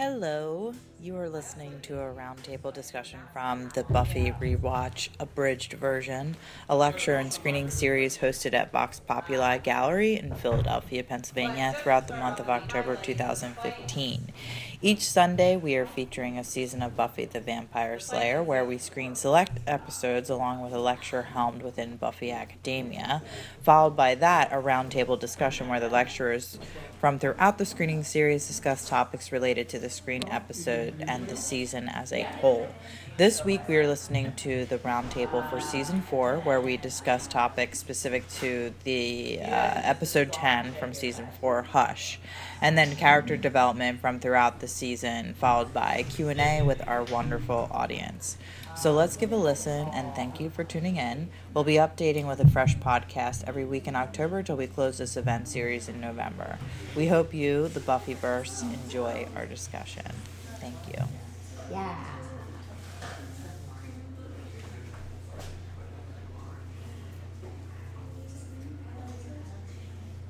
Hello, you are listening to a roundtable discussion from the Buffy Rewatch Abridged version, a lecture and screening series hosted at Vox Populi Gallery in Philadelphia, Pennsylvania throughout the month of October 2015. Each Sunday, we are featuring a season of Buffy the Vampire Slayer where we screen select episodes along with a lecture helmed within Buffy Academia, followed by that, a roundtable discussion where the lecturers from throughout the screening series discuss topics related to the screen episode and the season as a whole. This week, we are listening to the roundtable for season four, where we discuss topics specific to the uh, episode 10 from season four, Hush, and then character development from throughout the season, followed by Q&A with our wonderful audience. So let's give a listen and thank you for tuning in. We'll be updating with a fresh podcast every week in October till we close this event series in November. We hope you, the Buffyverse, enjoy our discussion. Thank you. Yeah.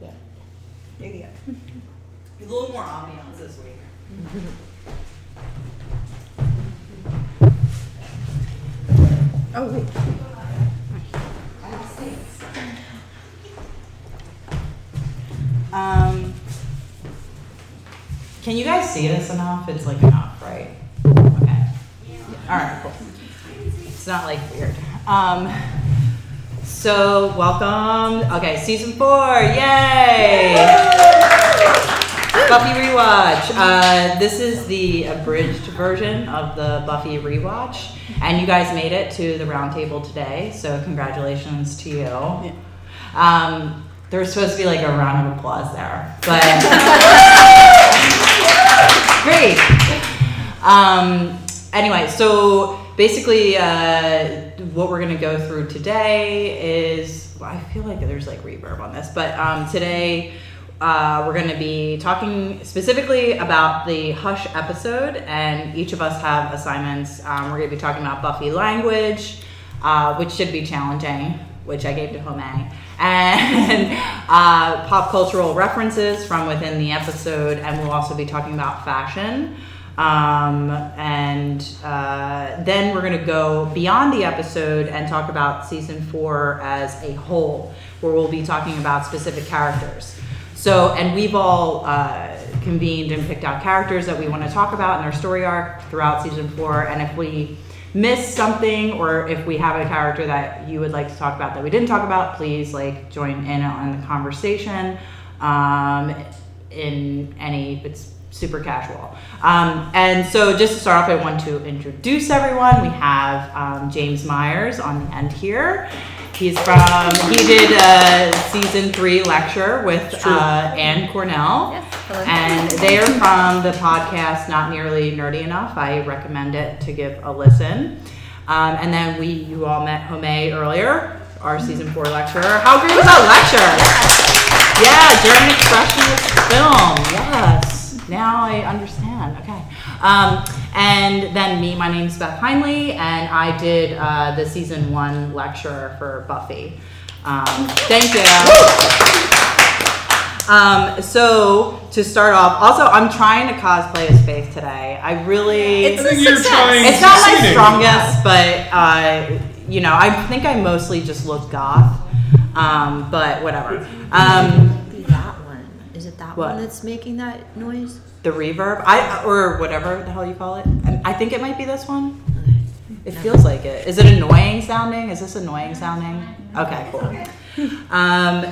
Yeah. There you go. A little more ambiance this week. Oh, wait. Um, can you guys see this enough? It's like enough, right? All right, cool. It's not like weird. Um, so welcome. Okay, season four. Yay! Buffy rewatch. Uh, this is the abridged version of the Buffy rewatch, and you guys made it to the roundtable today. So congratulations to you. Um, there was supposed to be like a round of applause there, but great. Um, anyway, so basically, uh, what we're gonna go through today is well, I feel like there's like reverb on this, but um, today. Uh, we're going to be talking specifically about the Hush episode, and each of us have assignments. Um, we're going to be talking about Buffy language, uh, which should be challenging, which I gave to Home, and uh, pop cultural references from within the episode, and we'll also be talking about fashion. Um, and uh, then we're going to go beyond the episode and talk about season four as a whole, where we'll be talking about specific characters. So, and we've all uh, convened and picked out characters that we want to talk about in their story arc throughout season four. And if we miss something or if we have a character that you would like to talk about that we didn't talk about, please like join in on the conversation. Um, in any, super casual. Um, and so, just to start off, I want to introduce everyone. We have um, James Myers on the end here. He's from, he did a season three lecture with uh, Anne Cornell. Yes, hello. And they are from the podcast Not Nearly Nerdy Enough. I recommend it to give a listen. Um, and then we, you all met Home earlier, our season four lecturer. How great was that lecture? Yeah, German expressionist film. Yes. Now I understand. Okay. Um, and then me, my name's Beth Heinley, and I did uh, the season one lecture for Buffy. Um, thank you. Um, so to start off, also I'm trying to cosplay as Faith today. I really It's I a success. it's not my succeeding. strongest, but uh, you know, I think I mostly just look goth. Um, but whatever. Um, that What? one that's making that noise? the reverb, I or whatever the hell you call it. I, I think it might be this one. It feels like it. Is it annoying sounding? Is this annoying sounding? Okay, cool. Um,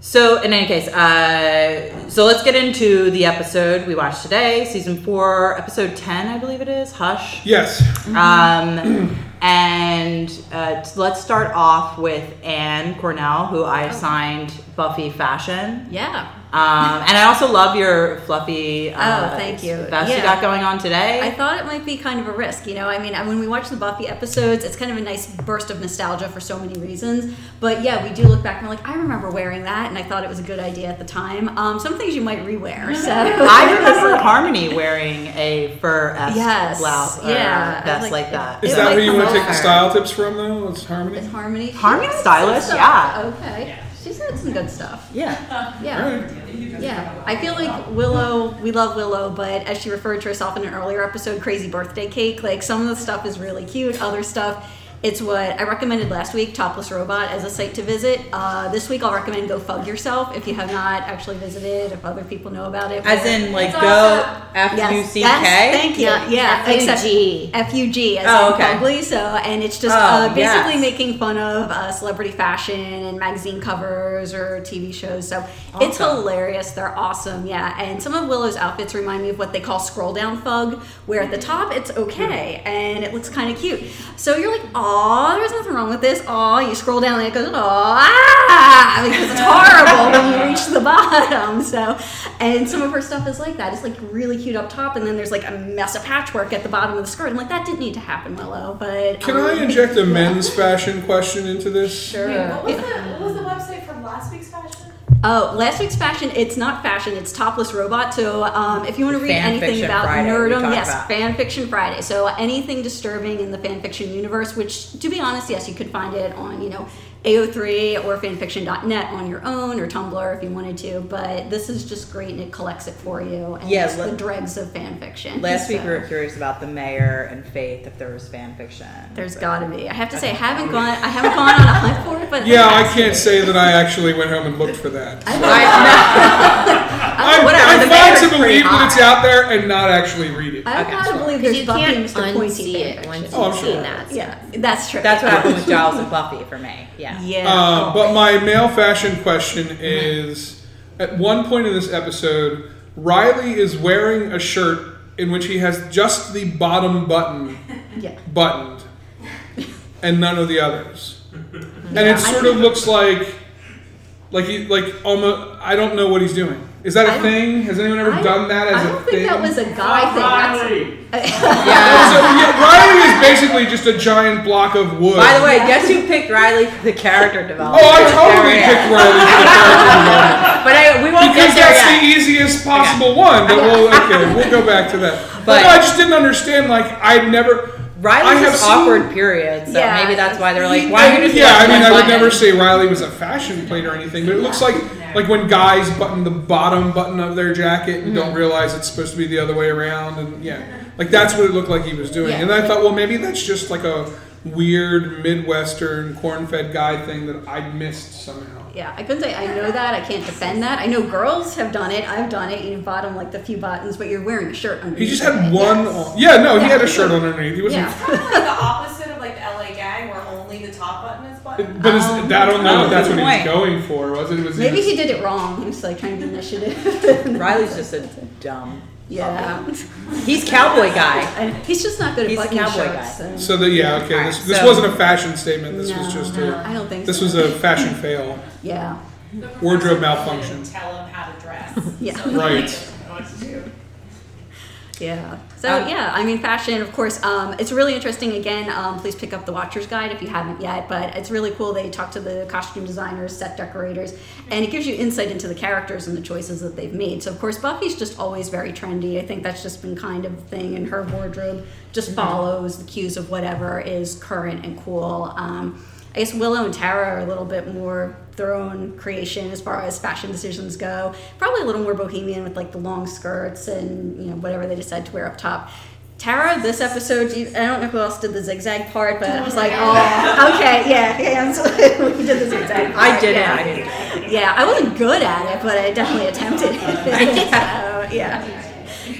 so in any case, uh, so let's get into the episode we watched today, season four, episode ten, I believe it is. Hush. Yes. Um, and uh, let's start off with Anne Cornell, who I assigned Buffy fashion. Yeah. Um, and I also love your fluffy uh, Oh, thank you. vest you Yeah. got going on today. I thought it might be kind of a risk, you know. I mean, when we watch the Buffy episodes, it's kind of a nice burst of nostalgia for so many reasons. But yeah, we do look back and we're like, I remember wearing that, and I thought it was a good idea at the time. Um, some things you might rewear. So I remember Harmony wearing a fur Yes, blouse or yeah, I vest like- like, that. Is that might where you want to take the style tips from, though? It's Harmony? Is Harmony. Harmony's Yes, stylish, so- yeah. Okay. She's had some good stuff. Yeah. Yeah. Yeah, I feel like Willow, we love Willow, but as she referred to herself in an earlier episode, crazy birthday cake, like some of the stuff is really cute, other stuff. It's what I recommended last week, Topless Robot, as a site to visit. Uh, this week, I'll recommend Go Fug Yourself if you have not actually visited, if other people know about it. As in, like, go also- F Yes, U C yes, thank you. Yeah, Yeah, F-U-G. except F U G as Oh, in okay. Fugly. So, and it's just Oh, uh, basically yes. making fun of uh, celebrity fashion and magazine covers or TV shows. So it's hilarious. They're awesome. Yeah, and some of Willow's outfits remind me of what they call scroll down fug, where at the top it's okay and it looks kind of cute. So you're like, oh, there's nothing wrong with this. Oh, you scroll down and it goes, oh, ah, because it's horrible when you reach the bottom. So, and some of her stuff is like that. It's like really cute up top, and then there's like a mess of patchwork at the bottom of the skirt. I'm like, that didn't need to happen, Willow. But Can um, I inject a men's fashion question into this? Sure. Wait, what was the what the website from last week's fashion? Oh, last week's fashion, it's not fashion, it's Topless Robot. So um, if you want to read Fan anything about Friday nerdom, yes, about. Fan Fiction Friday. So anything disturbing in the fan fiction universe, which to be honest, yes, you could find it on, you know, AO3 or fanfiction.net on your own or Tumblr if you wanted to. But this is just great and it collects it for you. And Yeah, le- the dregs of fan fiction. Last week we were curious about the mayor and Faith if there was fanfiction. There's gotta be. I have to say, I haven't gone. I haven't gone on a hunt for it, but Yeah, I can't be. say that I actually went home and looked for that. I, I'm, Oh, whatever, I'm the fine to believe that it's out there and not actually read it. I Okay. gotta believe there's you Buffy and can't Mr. Pointy it fiction. once Oh, I'm you've sure. seen that. Yeah, that's true. That's what happened with Giles and Buffy for me. Yeah. Yeah. Uh, but my male fashion question is at one point in this episode, Riley is wearing a shirt in which he has just the bottom button yeah. buttoned and none of the others. And Yeah, it I sort of looks like like he like almost I don't know what he's doing. Is that I a don't- thing? Has anyone ever I- done that as I a don't thing? think that was a guy thing. That's, Yeah. so yeah, Riley is basically just a giant block of wood. By the way, guess who picked Riley for the character development? Oh, I totally area? picked Riley for the character development. But I, we won't Because get there that's yet. the easiest possible one. But we'll okay, we'll go back to that. But, But- no, I just didn't understand. Like I'd never. I Riley's have just seen- awkward period, so Yeah. maybe that's why they're like, why are you just yeah, I mean, I would never say Riley was a fashion plate or anything, but it looks like like when guys button the bottom button of their jacket and Mm-hmm. don't realize it's supposed to be the other way around, and yeah, like that's what it looked like he was doing. Yeah. And I thought, well, maybe that's just like a weird midwestern corn-fed guy thing that I missed somehow. Yeah, I couldn't say I know that. I can't defend that. I know girls have done it. I've done it. You bottom like the few buttons, but you're wearing a shirt underneath. He just had it. one. Yes. On. Yeah, no, he had a shirt underneath. He wasn't. Yeah. Kind of like the opposite of like the LA gang, where only the top button is buttoned. But is, Um, I don't know oh, if that's what he was going for. Was it? Was Maybe was- he did it wrong. He was like trying to be initiative. Riley's just a dumb. Yeah. Um, he's cowboy guy. And he's just not good at He's a cowboy shirts. guy. so- So the yeah, okay. Alright, This, this so- wasn't a fashion statement. This was No, just no, a. I don't think This so. was a fashion fail. Yeah. The Wardrobe malfunction. Tell him how to dress. Yeah. So he Right. doesn't what to do. Yeah. So Um, yeah, I mean, fashion, of course, um, it's really interesting. Again, um, please pick up the Watcher's Guide if you haven't yet. But it's really cool. They talk to the costume designers, set decorators, and it gives you insight into the characters and the choices that they've made. So of course, Buffy's just always very trendy. I think that's just been kind of a thing in her wardrobe. Just follows the cues of whatever is current and cool. Um, I guess Willow and Tara are a little bit more their own creation as far as fashion decisions go. Probably a little more bohemian with like the long skirts and you know whatever they decide to wear up top. Tara, this episode, you, I don't know who else did the zigzag part, but I was like, oh, oh okay, yeah, yeah, absolutely. we did the zigzag. I part, did it. yeah. I did it. Yeah, I wasn't good at it, but I definitely attempted it. so, yeah.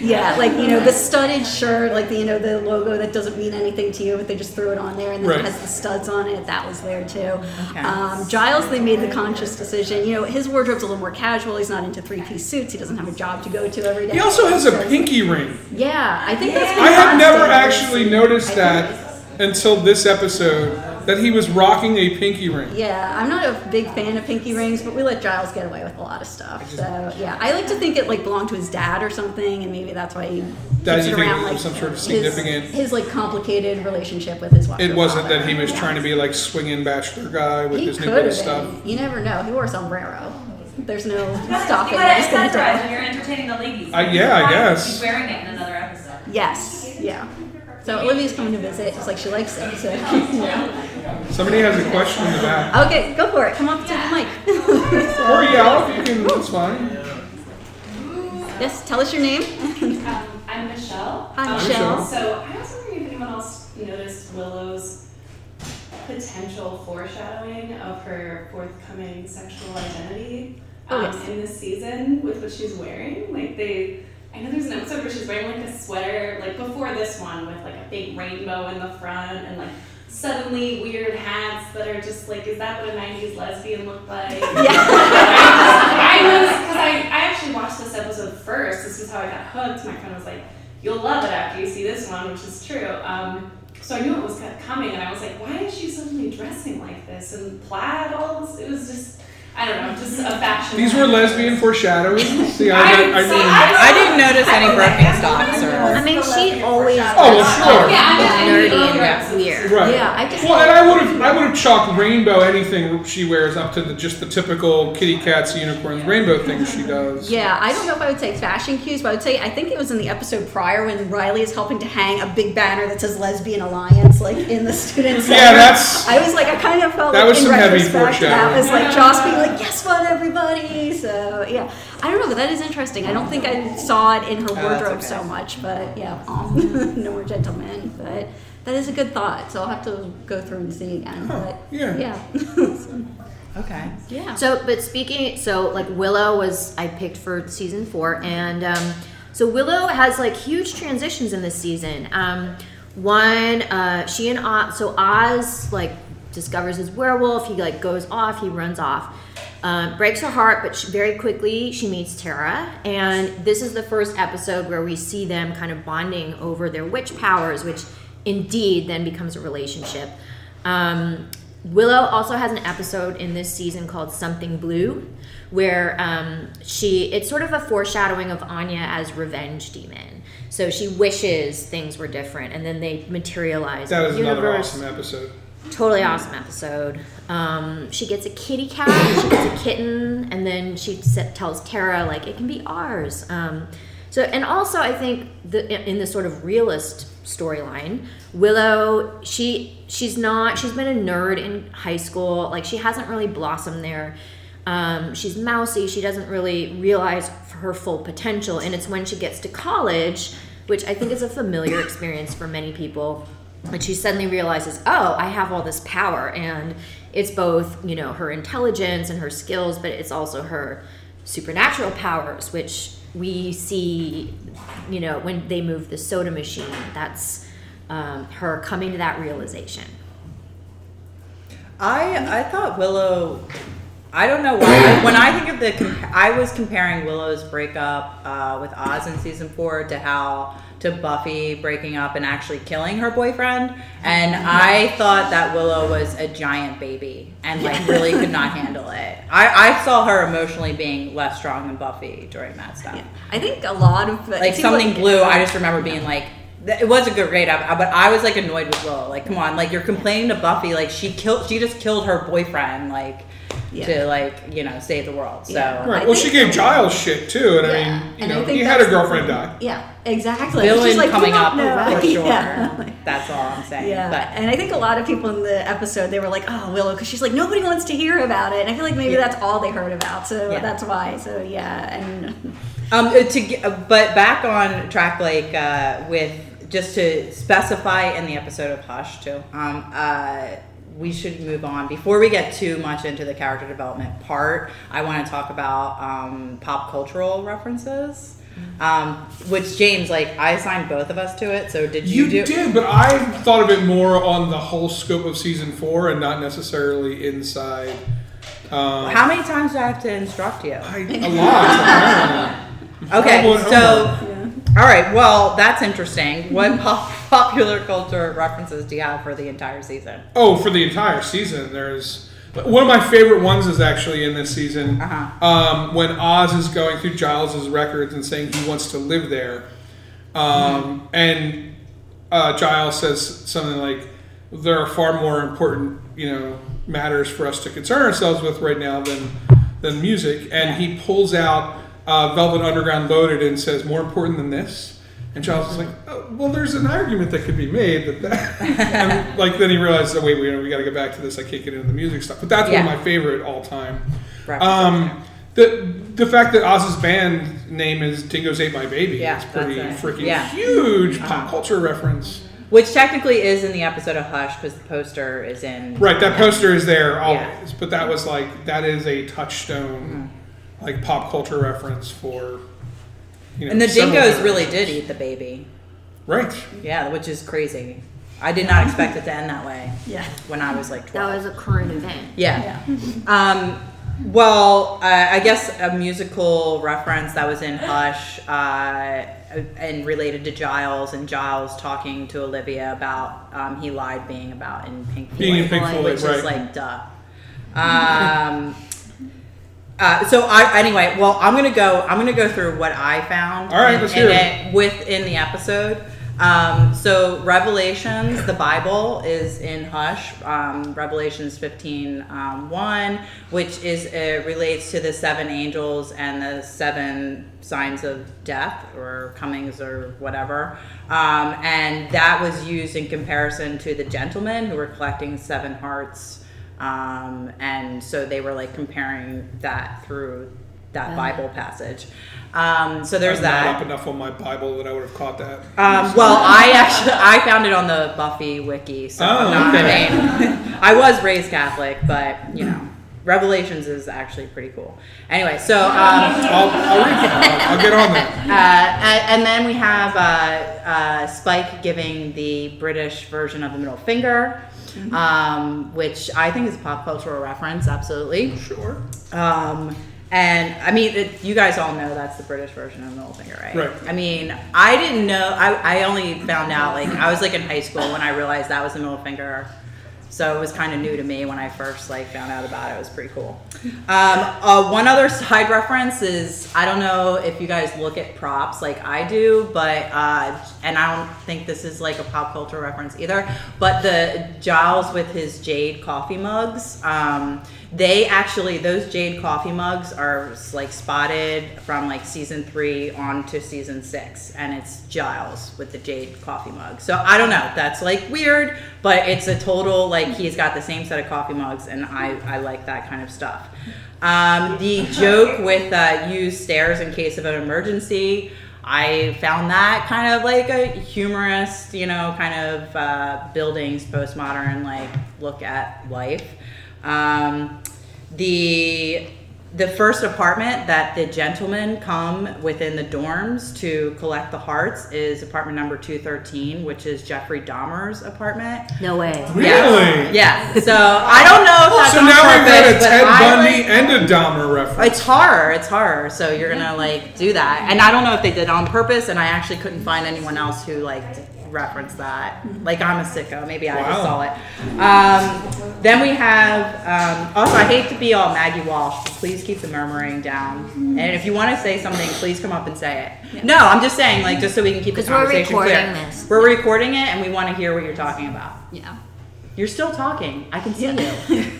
Yeah, like you know the studded shirt, like the, you know the logo that doesn't mean anything to you, but they just threw it on there, and then Right. it has the studs on it. That was there too. Um, Giles, they made the conscious decision. You know, his wardrobe's a little more casual. He's not into three-piece suits. He doesn't have a job to go to every day. He also has a So- pinky ring. Yeah, I think that's. I have never actually noticed that until this episode that he was rocking a pinky ring. Yeah, I'm not a big fan of pinky rings, but we let Giles get away with a lot of stuff. So yeah, I like to think it like belonged to his dad or something, and maybe that's why he That keeps you it think around. it Like some sort of his- significant- his, like complicated relationship with his wife. It wasn't that he was Yeah. trying to be like swinging bachelor guy with He his new bit stuff. You never know. He wore a sombrero. There's no You gotta, stopping you gotta accessorize when you're entertaining the ladies. I- yeah, I You're guess. wearing it in another episode. Yes. Yeah. So Olivia's coming to visit, just like she likes it. So yeah. Somebody has a question in the back. Okay, go for it. Come up to the mic. Or yell if you can. That's fine. yes, tell us your name. Um, I'm Michelle. Hi, Um, Michelle. So I was wondering if anyone else noticed Willow's potential foreshadowing of her forthcoming sexual identity Oh, um, yes. in this season with what she's wearing. Like they, I know there's an episode where she's wearing like a sweater, like before this one, with like a big rainbow in the front and like. Suddenly, weird hats that are just like, is that what a '90s lesbian looked like? Yeah. I was because I, I actually watched this episode first. This is how I got hooked. My friend was like, "You'll love it after you see this one," which is true. Um, so I knew it was coming, and I was like, "Why is she suddenly dressing like this and plaid? All this? It was just, I don't know, just a fashion." These were lesbian foreshadowing. See, I, I, I, I see, mean, I didn't notice any Birkenstocks or- I mean, she always Oh, well, sure. Yeah, I mean, nerdy and weird. right. Yeah, I just Well, and I would have, I would have chalked rainbow anything she wears up to the just the typical kitty cats, unicorns, rainbow things she does. Yeah, I don't know if I would say fashion cues, but I would say I think it was in the episode prior when Riley is helping to hang a big banner that says Lesbian Alliance, like in the student center. Yeah, that's- I was like, I kind of felt That like was in some heavy retrospect, that was like Joss being like, "Guess what, everybody?" So yeah, I don't know, but that is interesting. I don't think I saw it in her Oh, that's wardrobe okay. so much, but yeah, um, no more gentlemen. But that is a good thought. So I'll have to go through and see again. Huh, But yeah. yeah, So, Okay. yeah. So, but speaking, so like Willow was I picked for season four, and um, so Willow has like huge transitions in this season. Um, one, uh, she and Oz, so Oz like discovers his werewolf. He like goes off. He runs off. Um, breaks her heart, but she, very quickly she meets Tara, and this is the first episode where we see them kind of bonding over their witch powers, which indeed then becomes a relationship. Um, Willow also has an episode in this season called Something Blue, where um, she it's sort of a foreshadowing of Anya as revenge demon. So she wishes things were different, and then they materialize. That is the another universe. awesome episode. Totally awesome episode. Um, she gets a kitty cat, she gets a kitten, and then she tells Tara like it can be ours. Um, so, and also I think the in the sort of realist storyline, Willow she she's not she's been a nerd in high school. Like she hasn't really blossomed there. Um, she's mousy. She doesn't really realize her full potential, and it's when she gets to college, which I think is a familiar experience for many people and she suddenly realizes oh i have all this power and it's both you know her intelligence and her skills but it's also her supernatural powers which we see you know when they move the soda machine that's um, her coming to that realization I I thought Willow. I don't know why. when I think of the, compa- I was comparing Willow's breakup uh, with Oz in season four to how to Buffy breaking up and actually killing her boyfriend, and I thought that Willow was a giant baby and like really could not handle it. I, I saw her emotionally being less strong than Buffy during that stuff. Yeah. I think a lot of it Like seemed something blue. I just remember being like. th- It was a good great episode, but I was like annoyed with Willow. Like, come on, like you're complaining to Buffy, like she killed, she just killed her boyfriend, like Yeah. to like you know save the world. So Yeah. Right. I well, she gave Giles shit too, and Yeah, I mean, you and know, he had a that's the- girlfriend die. Yeah, exactly. villain like, coming up know." for sure. Yeah. That's all I'm saying. Yeah, But and I think a lot of people in the episode they were like, "Oh, Willow," because she's like, nobody wants to hear about it. And I feel like maybe that's all they heard about, so Yeah. that's why. So yeah, and um, uh, to uh, but back on track, like uh, with just to specify in the episode of Hush too. Um, uh, we should move on before we get too much into the character development part. I want to talk about um, pop cultural references. Um, which James, like, I assigned both of us to it. So did you, You do? did, but I thought of it more on the whole scope of season four and not necessarily inside. Um, How many times do I have to instruct you? I, a lot. Okay, so homework. all right. Well, that's interesting. What pop- popular culture references do you have for the entire season? Oh, for the entire season, there's one of my favorite ones is actually in this season Uh-huh. um, when Oz is going through Giles's records and saying he wants to live there, um, and uh, Giles says something like, "There are far more important, you know, matters for us to concern ourselves with right now than than music," and he pulls out uh, Velvet Underground Loaded and says, "More important than this." And Charles was like, oh, well, there's an argument that could be made that that, and like then he realizes, oh wait, we, we got to get back to this. I can't get into the music stuff, but that's one of my favorite all time. Um, the the fact that Oz's band name is Dingoes Ate My Baby Yeah, is pretty freaking Yeah. huge Uh-huh. pop culture reference. Which technically is in the episode of Hush because the poster is in. Right, that poster is there always, Yeah. Mm-hmm. but that was like that is a touchstone, like pop culture reference for. You know, And the dingoes really did eat the baby. Right. Yeah, which is crazy. I did not expect it to end that way Yeah. when I was like 12. That was a current event. Yeah. Um, well, uh, I guess a musical reference that was in Hush uh, and related to Giles and Giles talking to Olivia about um, he lied being about in Pink Floyd, Being in Pink Floyd, which right. is like duh. Um, uh, so I anyway, well, I'm gonna go. I'm gonna go through what I found. All right, let's hear it within the episode. Um, so Revelations, the Bible, is in Hush. Um, Revelations 15, um, 1, which is uh, relates to the seven angels and the seven signs of death or comings or whatever. Um, and that was used in comparison to the gentlemen who were collecting seven hearts. Um, and so they were like comparing that through that Bible passage. Um, so there's I'm that. Not up enough on my Bible that I would have caught that. Um, well, I actually I found it on the Buffy wiki, so I'm Oh, not, okay. I mean, I was raised Catholic, but you know, Revelations is actually pretty cool. Anyway, so um, I'll, I'll. I'll, I'll get on that. uh, and, and then we have uh, uh, Spike giving the British version of the middle finger, um, which I think is a pop cultural reference, absolutely. Sure. Um, and I mean, it, you guys all know that's the British version of the middle finger, right? Right. I mean, I didn't know. I, I only found out like I was like in high school when I realized that was the middle finger. So it was kind of new to me when I first like found out about it. It was pretty cool. Um, uh, one other side reference is I don't know if you guys look at props like I do, but uh, and I don't think this is like a pop culture reference either. But the Giles with his jade coffee mugs, um, they actually those jade coffee mugs are like spotted from like season three on to season six, and it's Giles with the jade coffee mug. So I don't know. That's like weird, but it's a total like he's got the same set of coffee mugs, and I I like that kind of stuff. Um, the joke with uh, use stairs in case of an emergency. I found that kind of like a humorous, you know, kind of uh, buildings postmodern like look at life. Um, the the first apartment that the gentlemen come within the dorms to collect the hearts is apartment number 213, which is Jeffrey Dahmer's apartment. No way. Really? Yeah. Yeah. So I don't know if that's So now we've got a purpose, but Ted Bundy like- and a Dahmer reference. it's horror. It's horror. So you're gonna like do that, and I don't know if they did it on purpose, and I actually couldn't find anyone else who like referenced that. Like I'm a sicko. Maybe I just saw it. Um, then we have. Um, also, I hate to be all Maggie Walsh, but please keep the murmuring down. And if you want to say something, please come up and say it. No, I'm just saying, like, just so we can keep the the 'Cause we're conversation recording clear. this. We're recording it, and we want to hear what you're talking about. Yeah. You're still talking. I can see you.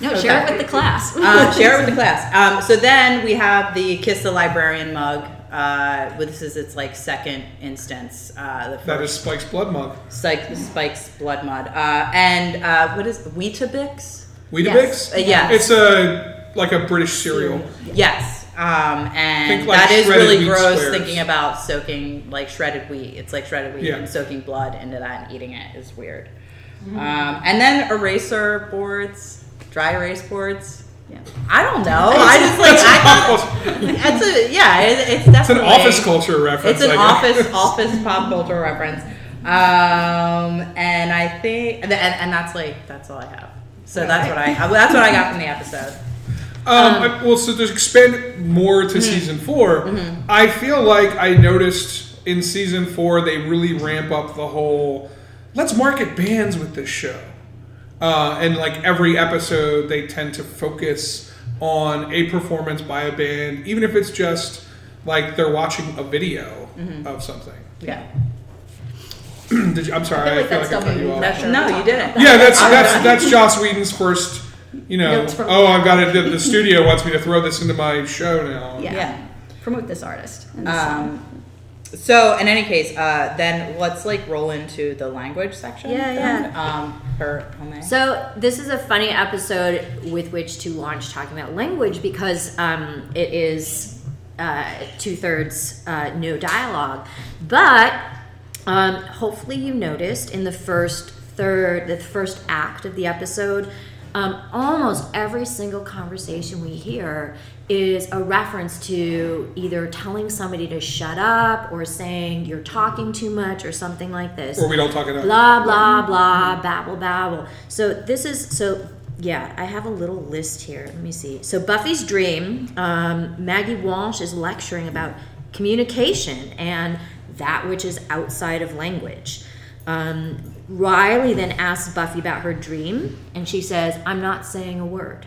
No, share it with the class. um, share it with the class. Um, so then we have the Kiss the Librarian mug. Uh, well, this is its like second instance. Uh, the that is first Spike's blood mug. Spike, Spike's blood mud. Uh, and uh, what is Weetabix? Weetabix? Yes. Uh, yes. It's a like a British cereal. Yes. Um, and like, that is really gross squares. thinking about soaking like shredded wheat. It's like shredded wheat Yeah. and soaking blood into that and eating it is weird. Mm-hmm. Um, and then eraser boards, dry erase boards. Yeah. I don't know. I just like I thought it's a yeah. It, it's It's an office culture reference. It's an I office office pop culture reference. Um, and I think and, and, that's like that's all I have. So that's what I that's what I got from the episode. Um, I- well, so to expand more Mm-hmm. to season 4 I feel like I noticed in season four they really ramp up the whole let's market bands with this show. Uh, and like every episode, they tend to focus on a performance by a band, even if it's just like they're watching a video Mm-hmm. of something. Yeah. Did you, I'm sorry, I feel feel like like, that's I cut you W. off. That's, no, you didn't. Yeah, that's that's that's Joss Whedon's first. You know, oh, I've got to. The, the studio wants me to throw this into my show now. Yeah. Yeah. Promote this artist. And this song. Um, so in any case, uh, then let's like roll into the language section. Yeah, then, Um, for Home. So this is a funny episode with which to launch talking about language because um, it is uh, two thirds uh, no dialogue, but um, hopefully you noticed in the first third, the first act of the episode, um, almost every single conversation we hear is a reference to either telling somebody to shut up or saying you're talking too much or something like this. Or we don't talk enough. blah blah blah babble babble. So this is so yeah i have a little list here. Let me see. So buffy's dream um, maggie walsh is lecturing about communication and that which is outside of language. Um, riley then asks buffy about her dream and she says i'm not saying a word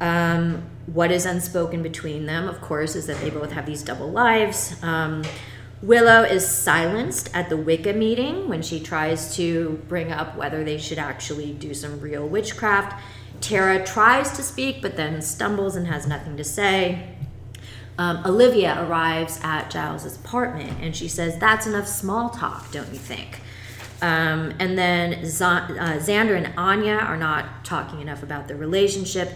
um, what is unspoken between them, of course, is that they both have these double lives. Um, Willow is silenced at the Wicca meeting when she tries to bring up whether they should actually do some real witchcraft. Tara tries to speak, but then stumbles and has nothing to say. Um, Olivia arrives at Giles's apartment and she says, That's enough small talk, don't you think? Um, and then Z- uh, Xander and Anya are not talking enough about their relationship.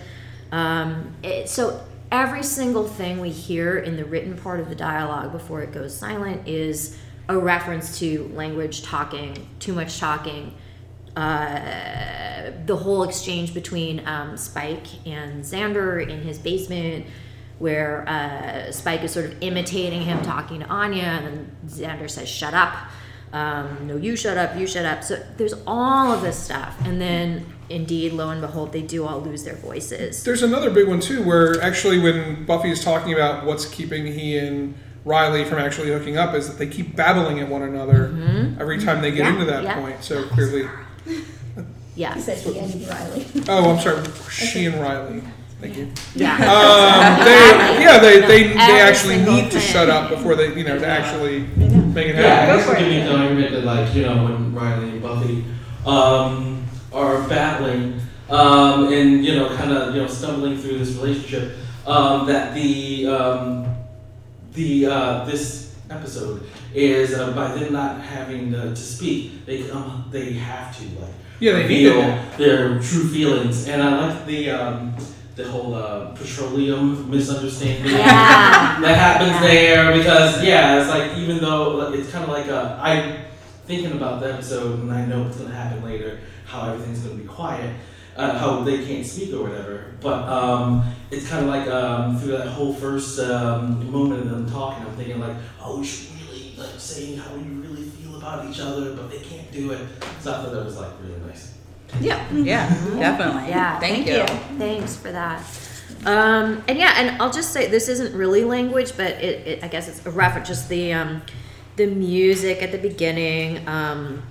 Um, it, so every single thing we hear in the written part of the dialogue before it goes silent is a reference to language talking, too much talking. Uh, the whole exchange between um, Spike and Xander in his basement, where uh, Spike is sort of imitating him talking to Anya, and then Xander says, "Shut up." Um, no, you shut up, you shut up. So there's all of this stuff, and then indeed, lo and behold, they do all lose their voices. There's another big one too, where actually when Buffy is talking about what's keeping he and Riley from actually hooking up, is that they keep babbling at one another every time they get Mm-hmm. Yeah, into that yeah. point. So clearly, Yeah, He said he and Riley. oh, I'm sorry, she and Riley. Thank you. yeah. Um, they, yeah, they, they, they actually need to shut up before they, you know, to actually make it Yeah, I happen. guess it could the argument that like, you know, when Riley and Buffy um, are battling um, and, you know, kind of, you know, stumbling through this relationship, um, that the, um, the, uh, this episode is uh, by them not having uh, to speak, they, um, they have to, like, Yeah, they need reveal their true feelings. And I like the, um, the whole uh, petroleum misunderstanding Yeah. that happens Yeah. there because yeah, it's like even though it's kind of like uh, I thinking about the episode and I know what's gonna happen later, how everything's gonna be quiet, uh, how they can't speak or whatever. But um, it's kind of like um, through that whole first um, moment of them talking, I'm thinking like, oh, we should really like saying how you really feel about each other, but they can't do it. So I thought that was like really. Yeah, yeah, definitely. Yeah, thank, thank you. you. Thanks for that. Um, and yeah, and I'll just say this isn't really language, but it, it I guess it's a reference. Just the um, the music at the beginning um,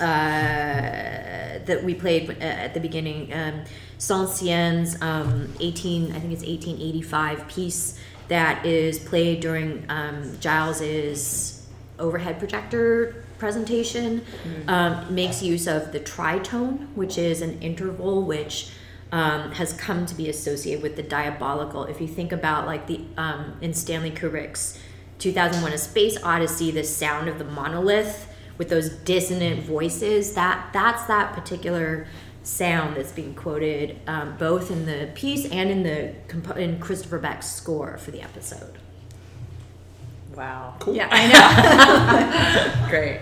uh, that we played uh, at the beginning. Um, Saint-Saëns's um, eighteen, I think it's eighteen eighty five piece that is played during um, Giles's overhead projector presentation um, makes use of the tritone, which is an interval which um, has come to be associated with the diabolical. If you think about like the um, in Stanley Kubrick's 2001: A Space Odyssey, the sound of the monolith with those dissonant voices, that that's that particular sound that's being quoted um, both in the piece and in the in Christopher Beck's score for the episode. Wow. Cool. Yeah, I know. Great.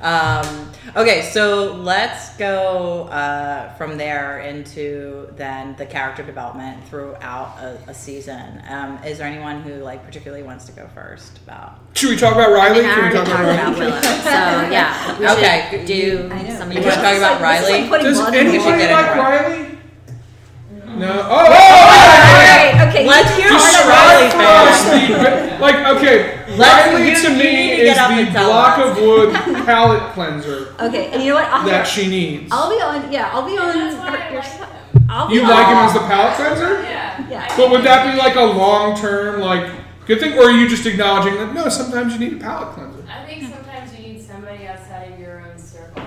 Um, okay, so let's go uh, from there into then the character development throughout a, a season. Um, is there anyone who like particularly wants to go first about? Should we talk about Riley? And I Can we talk about about Riley? Willow. So yeah, we Okay, do I know. some of You wanna talk about like Riley? putting Does blood in we the should anyone get water. into like Riley. Riley? No. Oh, oh, oh, All right, okay. Let's hear two Just Riley the- for the- like okay, Let's- Riley you- to you me need to is get up and the block us. of wood palette cleanser Okay, and you know what? I'll, that she needs. I'll be on. Yeah, I'll be on. Her- like I'll be You on, like him as the palette cleanser? Yeah. Yeah. But would that be like a long term like good thing, or are you just acknowledging that no, sometimes you need a palette cleanser? I think sometimes you need somebody outside of your own circle,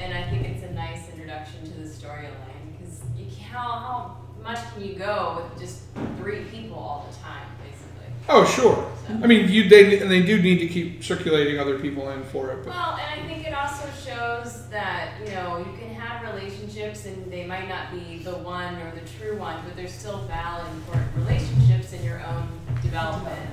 and I think it's a nice introduction to the storyline because you can, how how much can you go with just three people all the time, basically? Oh sure. So I mean, you they and they do need to keep circulating other people in for it. But Well, and I think it also shows that, you know, you can have relationships and they might not be the one or the true one, but they're still valid, important relationships in your own development.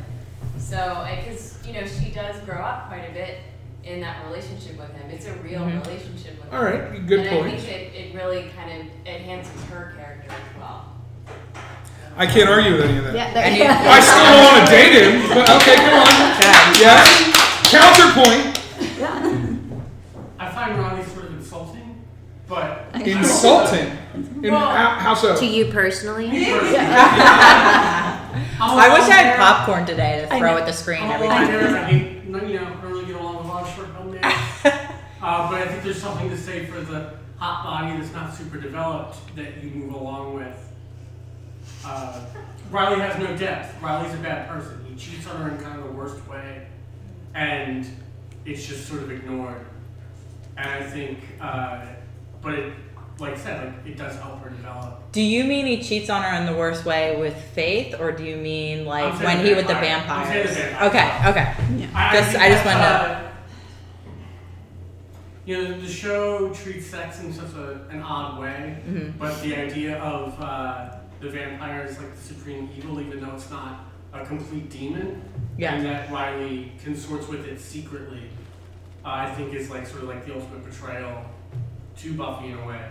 So, because, you know, she does grow up quite a bit in that relationship with him. It's a real Mhm. relationship with all him. right, good and point. I think it, it really kind of enhances her character as well. I can't argue with any of that. Yeah, there you you- go. I still don't want to date him, but okay, come on. Yeah. Yes. Counterpoint. I find Ronnie sort of insulting, but Insulting. In, Well- how, how so? To you personally? I wish I had popcorn today to I throw know. at the screen I'm every long time. hair, I hate, you know, I don't really get along with a lot of short home names. Uh, but I think there's something to say for the hot body that's not super developed that you move along with. Uh, Riley has no depth. Riley's a bad person. He cheats on her in kind of the worst way, and it's just sort of ignored. And I think, uh, but it, like I said, like it does help her develop. Do you mean he cheats on her in the worst way with Faith, or do you mean like when he with the vampire. I'm vampires? the vampire. Okay, okay. I, Just- think I just that's, wanted to- uh, You know, the show treats sex in such a, an odd way, hmm but the idea of uh, the vampire is like the supreme evil, even though it's not a complete demon, Yeah. and that Riley consorts with it secretly, uh, I think is like sort of like the ultimate betrayal to Buffy in a way.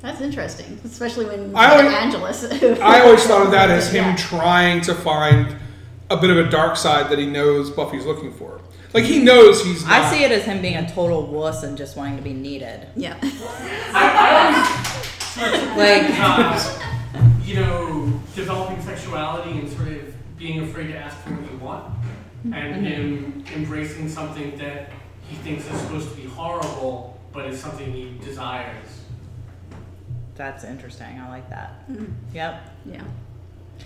That's interesting, especially when I always- Angelus. I always thought of that as him Yeah. trying to find a bit of a dark side that he knows Buffy's looking for. Like he knows he's. Not. I see it as him being a total wuss and just wanting to be needed. Yeah. I, I always sort of Like- uh, you know, developing sexuality and sort of being afraid to ask for what you want, and him embracing something that he thinks is supposed to be horrible, but is something he desires. That's interesting. I like that. Mhm. Yep. Yeah.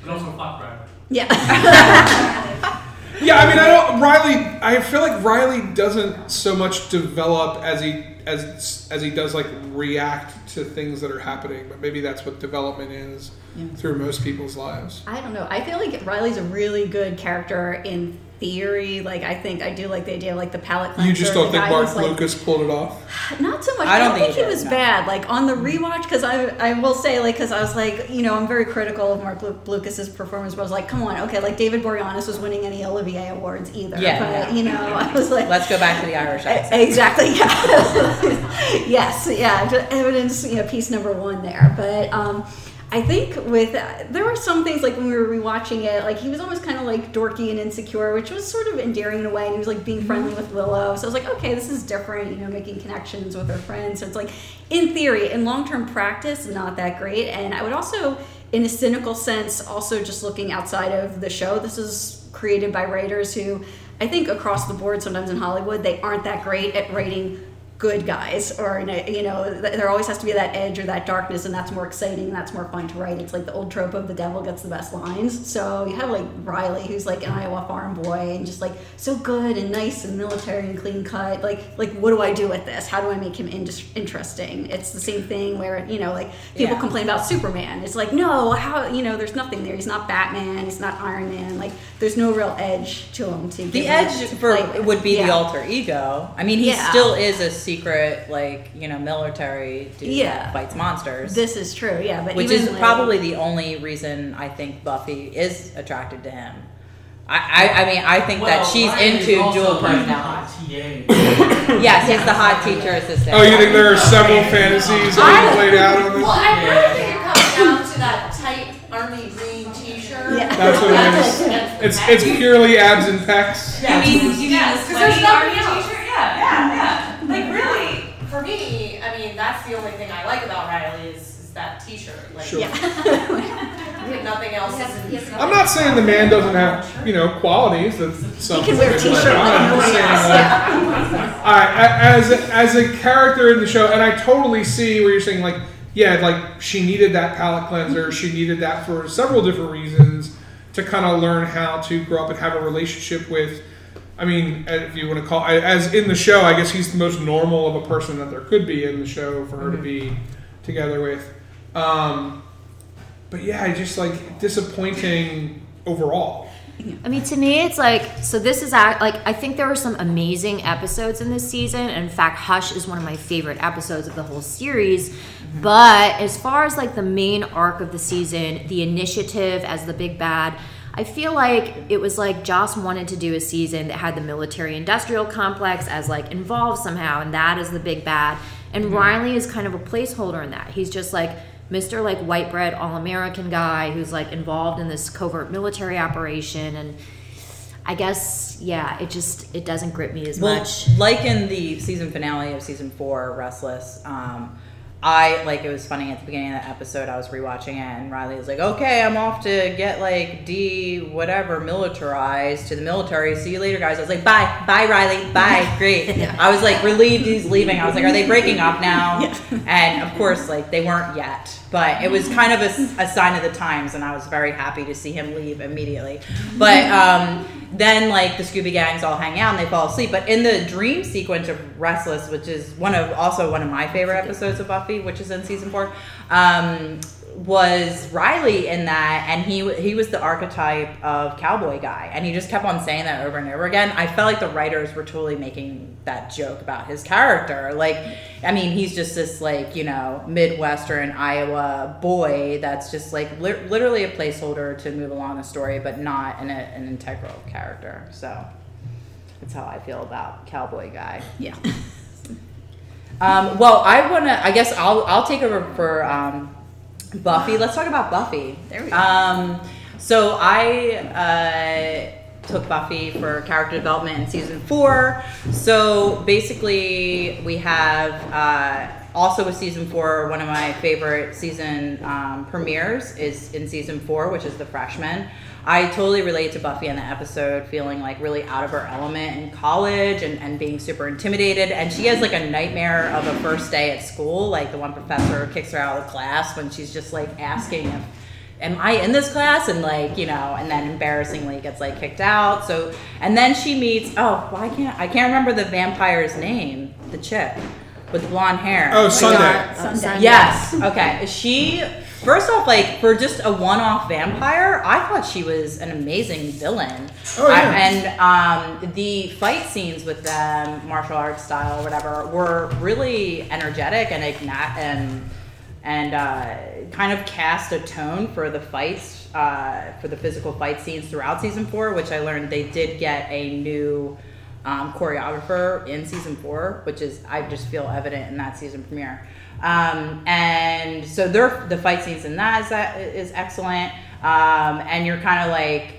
But also fuck driver. Yeah. Yeah, I mean, I don't. Riley, I feel like Riley doesn't so much develop as he as as he does like react to things that are happening. But maybe that's what development is Yeah. through most people's lives. I don't know. I feel like Riley's a really good character in theory. Like I think I do like the idea of like the palate cleanser. You just don't think Marc who's, like, Blucas pulled it off? Not so much. I I don't don't, think think, he he did, was no. bad. Like on the rewatch, because I I will say like because I was like you know I'm very critical of Marc Lu- Blucas's performance, but I was like come on okay like David Boreanaz was winning any Olivier awards either. Yeah, but yeah. you know I was like Let's go back to the Irish accent. Exactly. Yeah. yes. Yeah. Evidence. You know, piece number one there. But um, I think with there were some things like when we were rewatching it, like he was almost kind of like dorky and insecure, which was sort of endearing in a way. And he was like being mm-hmm. friendly with Willow, so I was like, okay, this is different. You know, making connections with her friends. So it's like, in theory, in long term practice, not that great. And I would also, in a cynical sense, also just looking outside of the show, this is created by writers who I think across the board, sometimes in Hollywood, they aren't that great at writing good guys or you know there always has to be that edge or that darkness and that's more exciting and that's more fun to write. It's like the old trope of the devil gets the best lines. So you have like riley who's like an iowa farm boy and just like so good and nice and military and clean cut. Like like what do i do with this? How do i make him in- interesting? It's the same thing where you know like people Yeah. complain about superman. It's like no how you know there's nothing there. He's not batman. He's not iron man. Like there's no real edge to him to The edge for would be the alter ego. I mean, he Yeah. still is a secret, like you know, military dude Yeah. that fights monsters. this is true yeah but which even, is like- probably the only reason I think Buffy is attracted to him. I, I, I mean, I think that she's Ryan into also dual personality. Yes, he's the hot teacher assistant. Oh, you think there are several fantasies that played out on this? Well, I really think it comes down to that tight army green T-shirt. Yeah. That's what it is. That's It's it's purely abs and pecs. You mean, you mean Yeah, there's sweaty army t-shirt? Yeah, yeah, yeah. Like really. For me, I mean, that's the only thing I like about Riley is, is that T-shirt. Like, Sure. yeah I think nothing else is. I'm not saying the man doesn't have you know qualities. That's some He can wear a people t-shirt don't. like I'm nobody saying, else. like, All right, a- as a, as a character in the show, and I totally see where you're saying like, yeah, like she needed that palate cleanser. She needed that for several different reasons to kind of learn how to grow up and have a relationship with. I mean, uh, if you want to call, as in the show, I guess he's the most normal of a person that there could be in the show for her to be together with. Um, but yeah, just like disappointing overall. I mean, to me, it's like so. This is act like I think there were some amazing episodes in this season. In fact, Hush is one of my favorite episodes of the whole series. But as far as like the main arc of the season, the initiative as the big bad, I feel like it was like Joss wanted to do a season that had the military industrial complex as like involved somehow, and that is the big bad. And Riley is kind of a placeholder in that. He's just like Mr. like white bread all American guy who's like involved in this covert military operation and I guess yeah, it just it doesn't grip me as Well, much. like in the season finale of season four, Restless, um, I like it was funny at the beginning of the episode. I was rewatching it, and Riley was like, "Okay, I'm off to get like D whatever militarized to the military. See you later, guys." I was like, "Bye, bye, Riley, bye, great." I was like relieved he's leaving. I was like, "Are they breaking up now?" And of course, like they weren't yet, but it was kind of a, a sign of the times, and I was very happy to see him leave immediately. But um, then like the Scooby gangs all hang out and they fall asleep. But in the dream sequence of Restless, which is one of also one of my favorite episodes of Buffy, which is in season four, um, was Riley in that, and he he was the archetype of cowboy guy, and he just kept on saying that over and over again. I felt like the writers were totally making that joke about his character. Like, I mean, he's just this like you know midwestern Iowa boy that's just like li- literally a placeholder to move along the story, but not an, an integral character. So that's how I feel about cowboy guy. Yeah. Um, well, I want to. I guess I'll I'll take over for um, Buffy. Let's talk about Buffy. There we go. Um, so I uh, took Buffy for character development in season four. So basically, we have uh, also with season four. One of my favorite season um, premieres is in season four, which is the freshman. I totally relate to Buffy in the episode, feeling like really out of her element in college and, and being super intimidated. And she has like a nightmare of a first day at school. Like the one professor kicks her out of class when she's just like asking if am I in this class? And like, you know, and then embarrassingly gets like kicked out. So, and then she meets, oh, why can't, I can't remember the vampire's name, the chick with blonde hair. Oh, Sunday. Sunday. Sunday. Yes. Okay. She, first off, like, for just a one off vampire, I thought she was an amazing villain. Oh, yeah. I- and um, the fight scenes with them, martial arts style or whatever, were really energetic and igna- and and uh, kind of cast a tone for the fights, uh, for the physical fight scenes throughout season four, which I learned they did get a new um, choreographer in season four, which is I just feel evident in that season premiere. Um, and so their the fight scenes in that is, is excellent. Um, and you're kind of like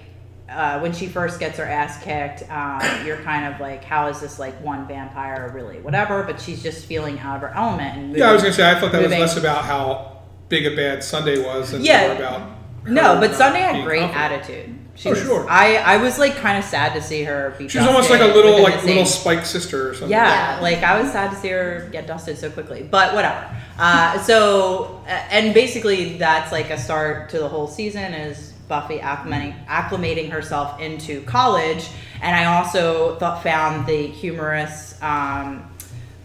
uh, when she first gets her ass kicked, um, you're kind of like, how is this like one vampire really whatever? But she's just feeling out of her element. And Yeah, I was gonna say I thought that was moving- less about how big a bad Sunday was than Yeah. more about. No, but Sunday had great confident. attitude. She Oh, was, sure. I, I was like kind of sad to see her be. She was almost like a little like the little Spike sister or something. Yeah, like I was sad to see her get dusted so quickly, but whatever. Uh, so, uh, and basically, that's like a start to the whole season is Buffy acclimating, acclimating herself into college, and I also thought found the humorous um,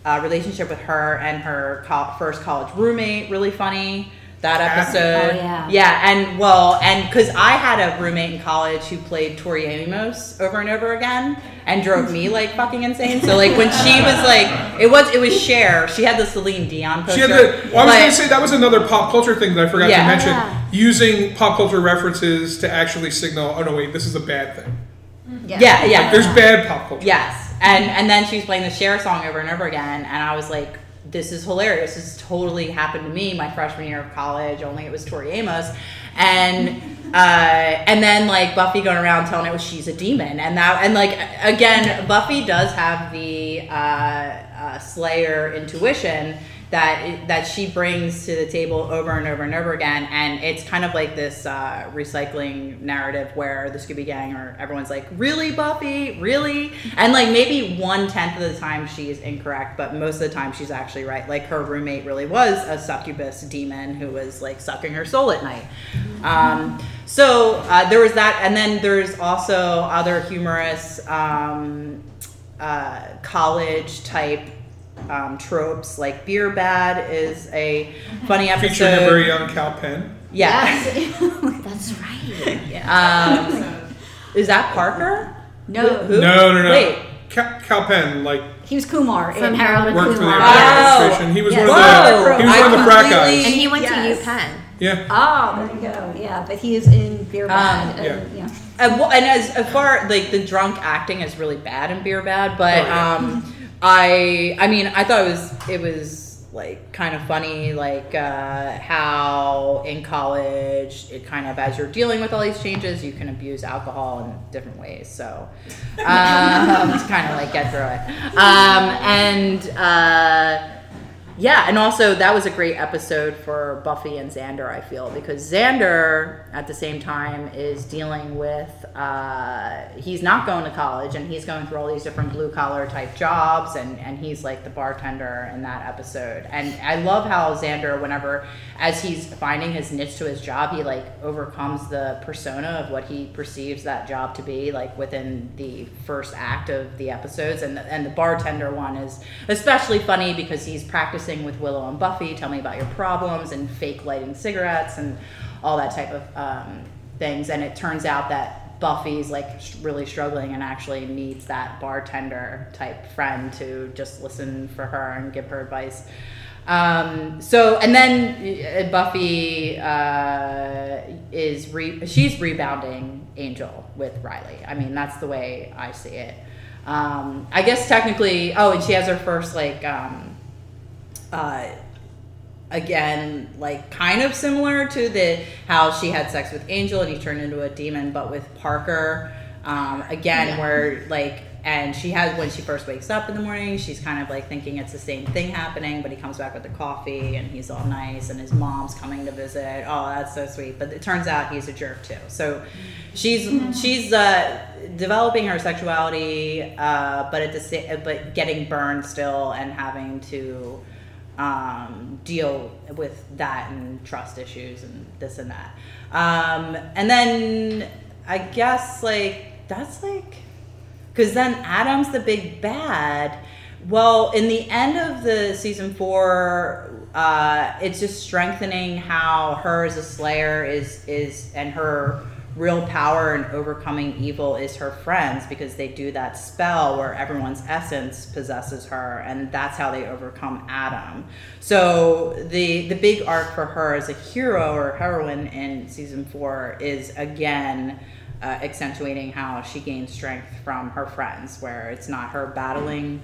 uh, relationship with her and her co- first college roommate really funny. That episode, Oh, yeah. yeah, and well, and because I had a roommate in college who played Tori Amos over and over again, and drove me like fucking insane. So like when she was like, it was it was Cher. She had the Celine Dion poster. She had the. Well, I was but- gonna say that was another pop culture thing that I forgot Yeah. to mention. Oh, yeah. Using pop culture references to actually signal, oh no, wait, this is a bad thing. Mm-hmm. yeah, yeah, There's bad pop culture. Yes, and and then she was playing the Cher song over and over again, and I was like, "This is hilarious. This totally happened to me my freshman year of college. Only it was Tori Amos." And uh, and then like Buffy going around telling it was she's a demon, and that and like again, Buffy does have the uh, uh, Slayer intuition that that she brings to the table over and over and over again, and it's kind of like this uh, recycling narrative where the Scooby Gang or everyone's like, "Really, Buffy? Really?" And like maybe one tenth of the time she's incorrect, but most of the time she's actually right. Like her roommate really was a succubus demon who was like sucking her soul at night. Um, so uh, there was that, and then there's also other humorous um, uh, college type um, tropes like beer bad is a funny episode Featuring a very young Kal Penn. Yeah. Yes. That's right. Um, is that Parker? no, Who? No, no, no. Wait. Kal, Kal Penn, like he was Kumar From in Harold and Harold worked for the Kumar. Oh. administration. He was Yes. one of the Whoa. he was I one of the frat guys. And he went Yes. to UPenn. Yeah. Oh, there you go. Yeah, but he is in Beer Bad. Um, and, yeah. And, well, and as, as far like the drunk acting is really bad in Beer Bad, but Oh, yeah. um, I I mean I thought it was it was like kind of funny like uh, how in college it kind of as you're dealing with all these changes you can abuse alcohol in different ways so um, to kind of like get through it um, and. Uh, yeah, and also that was a great episode for Buffy and Xander, I feel, because Xander at the same time is dealing with uh, he's not going to college and he's going through all these different blue collar type jobs and, and he's like the bartender in that episode. And I love how Xander, whenever as he's finding his niche to his job, he like overcomes the persona of what he perceives that job to be, like within the first act of the episodes. And the, and the bartender one is especially funny because he's practicing with Willow and Buffy. Tell me about your problems and fake lighting cigarettes and all that type of um, things. And it turns out that Buffy's like really struggling and actually needs that bartender type friend to just listen for her and give her advice. Um, so and then uh, Buffy uh, is re- she's rebounding Angel with Riley. I mean that's the way I see it. Um, I guess technically, oh, and she has her first like um, uh, again like kind of similar to the how she had sex with Angel and he turned into a demon, but with Parker. Um, again where like and she has when she first wakes up in the morning she's kind of like thinking it's the same thing happening but he comes back with the coffee and he's all nice and his mom's coming to visit. Oh that's so sweet. But it turns out he's a jerk too. So she's she's uh, developing her sexuality uh, but at the same but getting burned still and having to um, deal with that and trust issues and this and that. Um, and then I guess like that's like because then Adam's the big bad. Well, in the end of the season four, uh, it's just strengthening how her as a slayer is is and her real power in overcoming evil is her friends because they do that spell where everyone's essence possesses her and that's how they overcome Adam. So the the big arc for her as a hero or heroine in season 4 is again uh, accentuating how she gains strength from her friends where it's not her battling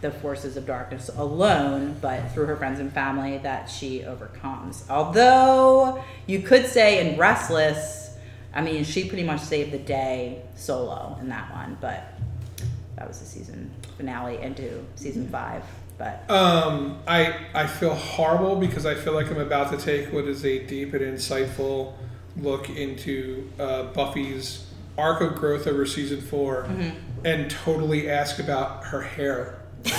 the forces of darkness alone, but through her friends and family that she overcomes. Although you could say in Restless, I mean, she pretty much saved the day solo in that one, but that was the season finale into season five. But Um, I I feel horrible because I feel like I'm about to take what is a deep and insightful look into uh, Buffy's arc of growth over season 4 and totally ask about her hair.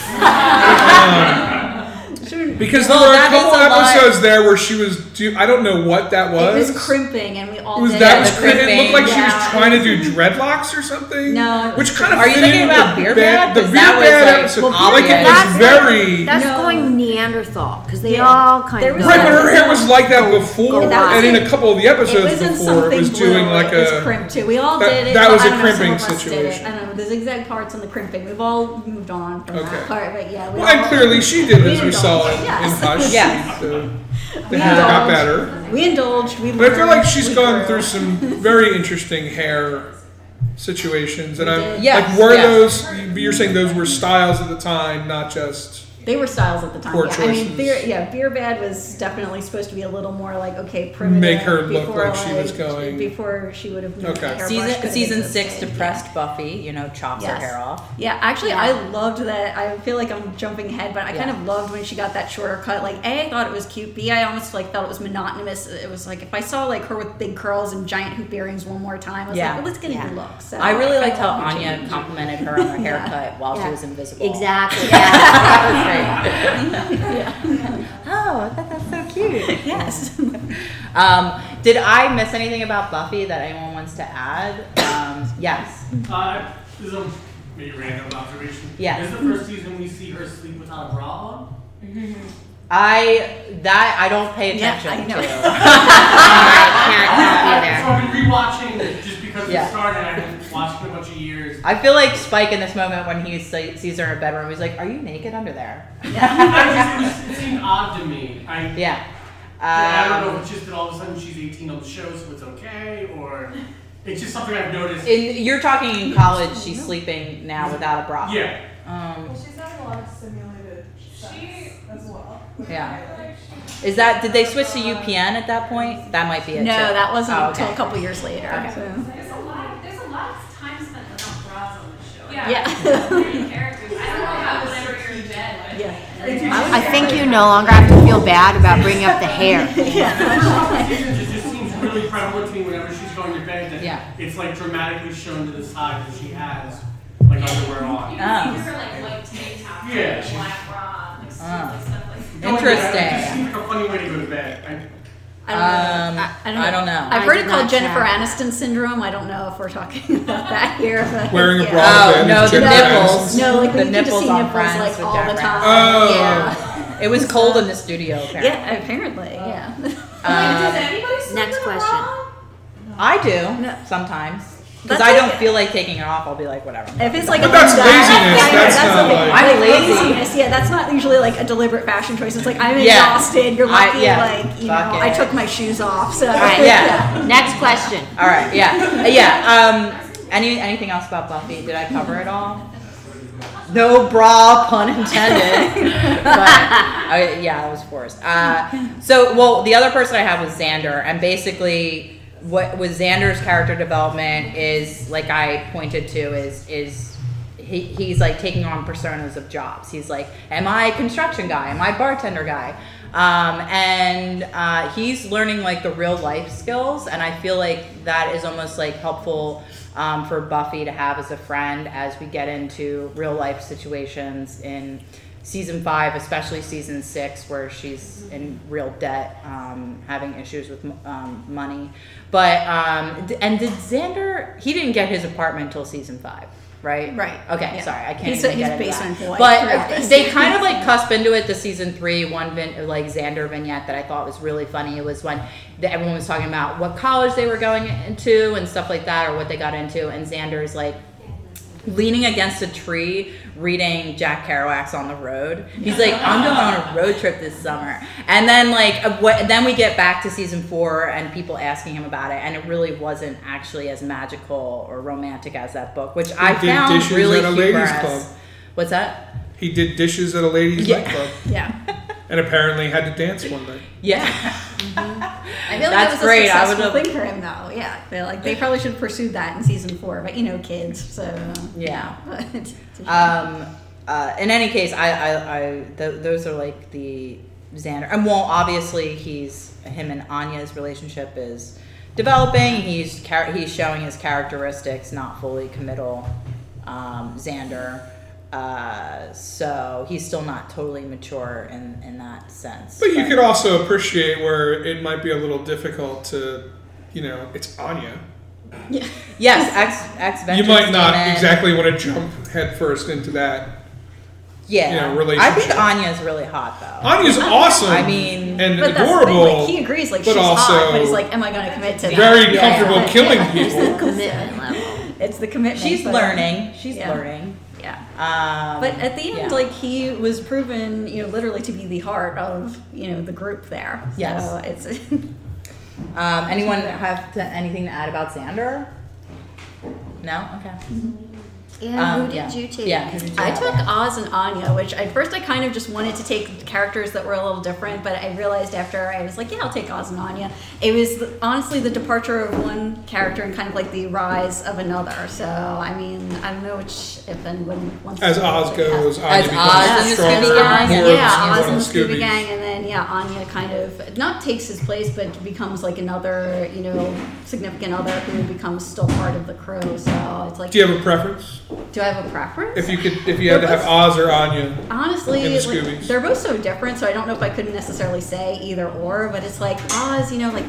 Um, because there were a couple is a lot. episodes there where she was do I don't know what that was. It was. was crimping, and we all It was did that it. was the cri- it looked like she was trying to do dreadlocks or something. No, which kind of Are you fit thinking in about with Beer Bad- Bad? The 'Cause Beer that was, Bad like, episode, well, like it was That's very. That's No. going Neanderthal because they Yeah. all kind There of was Right, go but her hair was like that oh, before, oh, and in a couple of the It episodes was in before, something it was doing like it was a. crimped too. We all did it. that was I a don't know, some crimping of us did it. situation. I don't know the zigzag parts and the crimping. We've all moved on from that part, but yeah. We Well, and clearly she did, we as we saw in, Hush. Yes. So We the hair got better. We indulged. We But I feel like she's gone grew. through some very interesting hair situations, and I'm. Yes, like, were yes. those? You're saying those were styles at the time, not just. They were styles at the time. Poor yeah. I mean, beer, yeah, beer bad was definitely supposed to be a little more like okay, primitive. Make her look before, like she was going- before she would have. known Okay. the season season six existed. depressed Buffy, you know, chops her hair off. Yeah, actually, Yeah. I loved that. I feel like I'm jumping ahead, but I kind of loved when she got that shorter cut. Like, a, I thought it was cute. B, I almost like felt it was monotonous. It was like if I saw like her with big curls and giant hoop earrings one more time, I was Yeah. like, well, let's get a Yeah. new look. So I really liked how Anya complimented her on her haircut while Yeah. she was invisible. Exactly. Yeah. that was. Oh, I thought that's so cute. Yes. Um, did I miss anything about Buffy that anyone wants to add? Um, yes. Uh, this is a maybe random observation. Yeah. This is the first season we see her sleep without a bra on. I that I don't pay Yeah, attention I know. to. Can't help you So there. I've been rewatching just because Yeah. it started. I've been watching a bunch of years. I feel like Spike in this moment when he sees her in her bedroom, he's like, "Are you naked under there?" I just, it, was, it seemed odd to me. I, Yeah. I don't know Um, if it's just that all of a sudden she's 18 on the show, so it's okay, or it's just something I've noticed. in, you're talking in college. She's sleeping now without a bra. yeah. Um, Well, she's having a lot of simulated sex She- as well. yeah. Is that did they switch to UPN at that point? That might be it. No, too. that wasn't Oh, until okay. a couple years later. Okay. So. There's a lot. There's a lot of time spent without bras on the show. Yeah. Yeah. I don't know about whenever you're in bed. Like, yeah. I think you no longer have to feel bad about bringing up the hair. The first couple of seasons, it just seems really prevalent to me whenever she's going to bed that Yeah. it's like dramatically shown to the side that she has like underwear on. You Oh. can see oh. her like white tank top, Yeah, black bra, like, Oh. like stuff like Going to bed, It just Interesting. seems like a funny way to go to bed. I, I don't know. Um, I, I, don't I, don't know. I've heard it called Jennifer check. Aniston syndrome. I don't know if we're talking about that here. But Wearing a yeah. bra Oh no, the nipples. Aniston. No, like the when you can just nipples see on nipples like with all the time. Oh. Yeah. It was cold in the studio. Apparently. Yeah, apparently. Yeah. Does Um, anybody sleep Next in question. bra? I do No. sometimes because I don't like- feel like taking it off. I'll be like, whatever. If it's like But a that's that- laziness, yeah, yeah, that's not like- I'm lazy. laziness, Yeah, that's not usually like a deliberate fashion choice. It's like I'm Yeah. exhausted. You're I- lucky. yeah. Like you know, Fuck I took my shoes off. So All right, Yeah. Next question. All right. Yeah. Yeah. Um. Any anything else about Buffy? Did I cover it all? No bra, pun intended. but I, yeah, it was forced. Uh, so, well, the other person I had was Xander, and basically, what was Xander's character development is like I pointed to is is he, he's like taking on personas of jobs. He's like, am I construction guy? Am I bartender guy? Um, and uh, he's learning like the real life skills, and I feel like that is almost like helpful um, for Buffy to have as a friend as we get into real life situations in season five, especially season six, where she's in real debt, um, having issues with um, money. But um, and did Xander? He didn't get his apartment till season five, right? Right. Okay, Yeah. sorry, I can't. He's- even he's get basement that. boy But throughout they kind of like cusp into it. The season three one vin- like Xander vignette that I thought was really funny. It was when the, everyone was talking about what college they were going into and stuff like that, or what they got into, and Xander's like leaning against a tree reading Jack Kerouac's on the road. He's like, I'm going on a road trip this summer. And then like what then we get back to season 4 and people asking him about it and it really wasn't actually as magical or romantic as that book, which I did found dishes really at a ladies' humorous. club. What's that? He did dishes at a ladies' Yeah. nightclub yeah. and apparently had to dance one night. Yeah. I feel like That's that was great. a I successful would've- thing for him, though. Yeah, I feel like they probably should have pursued that in season four, but you know, kids. So Yeah. But it's a shame. Um, uh, in any case, I, I, I th- those are like the Xander, and well, obviously he's him and Anya's relationship is developing. He's char- he's showing his characteristics, not fully committal. Um, Xander, uh, so he's still not totally mature in in that sense. But you could also appreciate where it might be a little difficult to, you know, it's Anya. yes, X X You might not Demon. exactly want to jump headfirst into that. Yeah, you know, I relationship. think Anya's really hot though. Anya's awesome. I mean, and but that's the thing, adorable. like, he agrees, like but she's also hot, but he's like, "Am I going to commit to that?" very Yeah. comfortable killing Yeah. people. Commitment level. It's the commitment. she's learning. She's Yeah. learning. Yeah. Um, But at the end, yeah. like he was proven, you know, literally to be the heart of you know the group there. Yes. It's Um, anyone have to, anything to add about Xander? No. Okay. Yeah, Um, who did yeah. you take? Yeah. who did you I have? took Oz and Anya, which at first I kind of just wanted to take characters that were a little different, but I realized after I was like, yeah, I'll take Oz and Anya. It was honestly the departure of one character and kind of like the rise of another. So I mean, I don't know which if anyone wants. As Oz goes, Anya As becomes Oz in the stronger, Scooby Gang? more yeah, Oz and the the Scooby Gang, and then yeah, Anya kind of not takes his place, but becomes like another, you know, significant other who becomes still part of the crew. So it's like, Do you have a preference? Do I have a preference? If you could, if you had to have Oz or Anya, Honestly, in the like, they're both so different, so I don't know if I could necessarily say either or, but it's like Oz, you know, like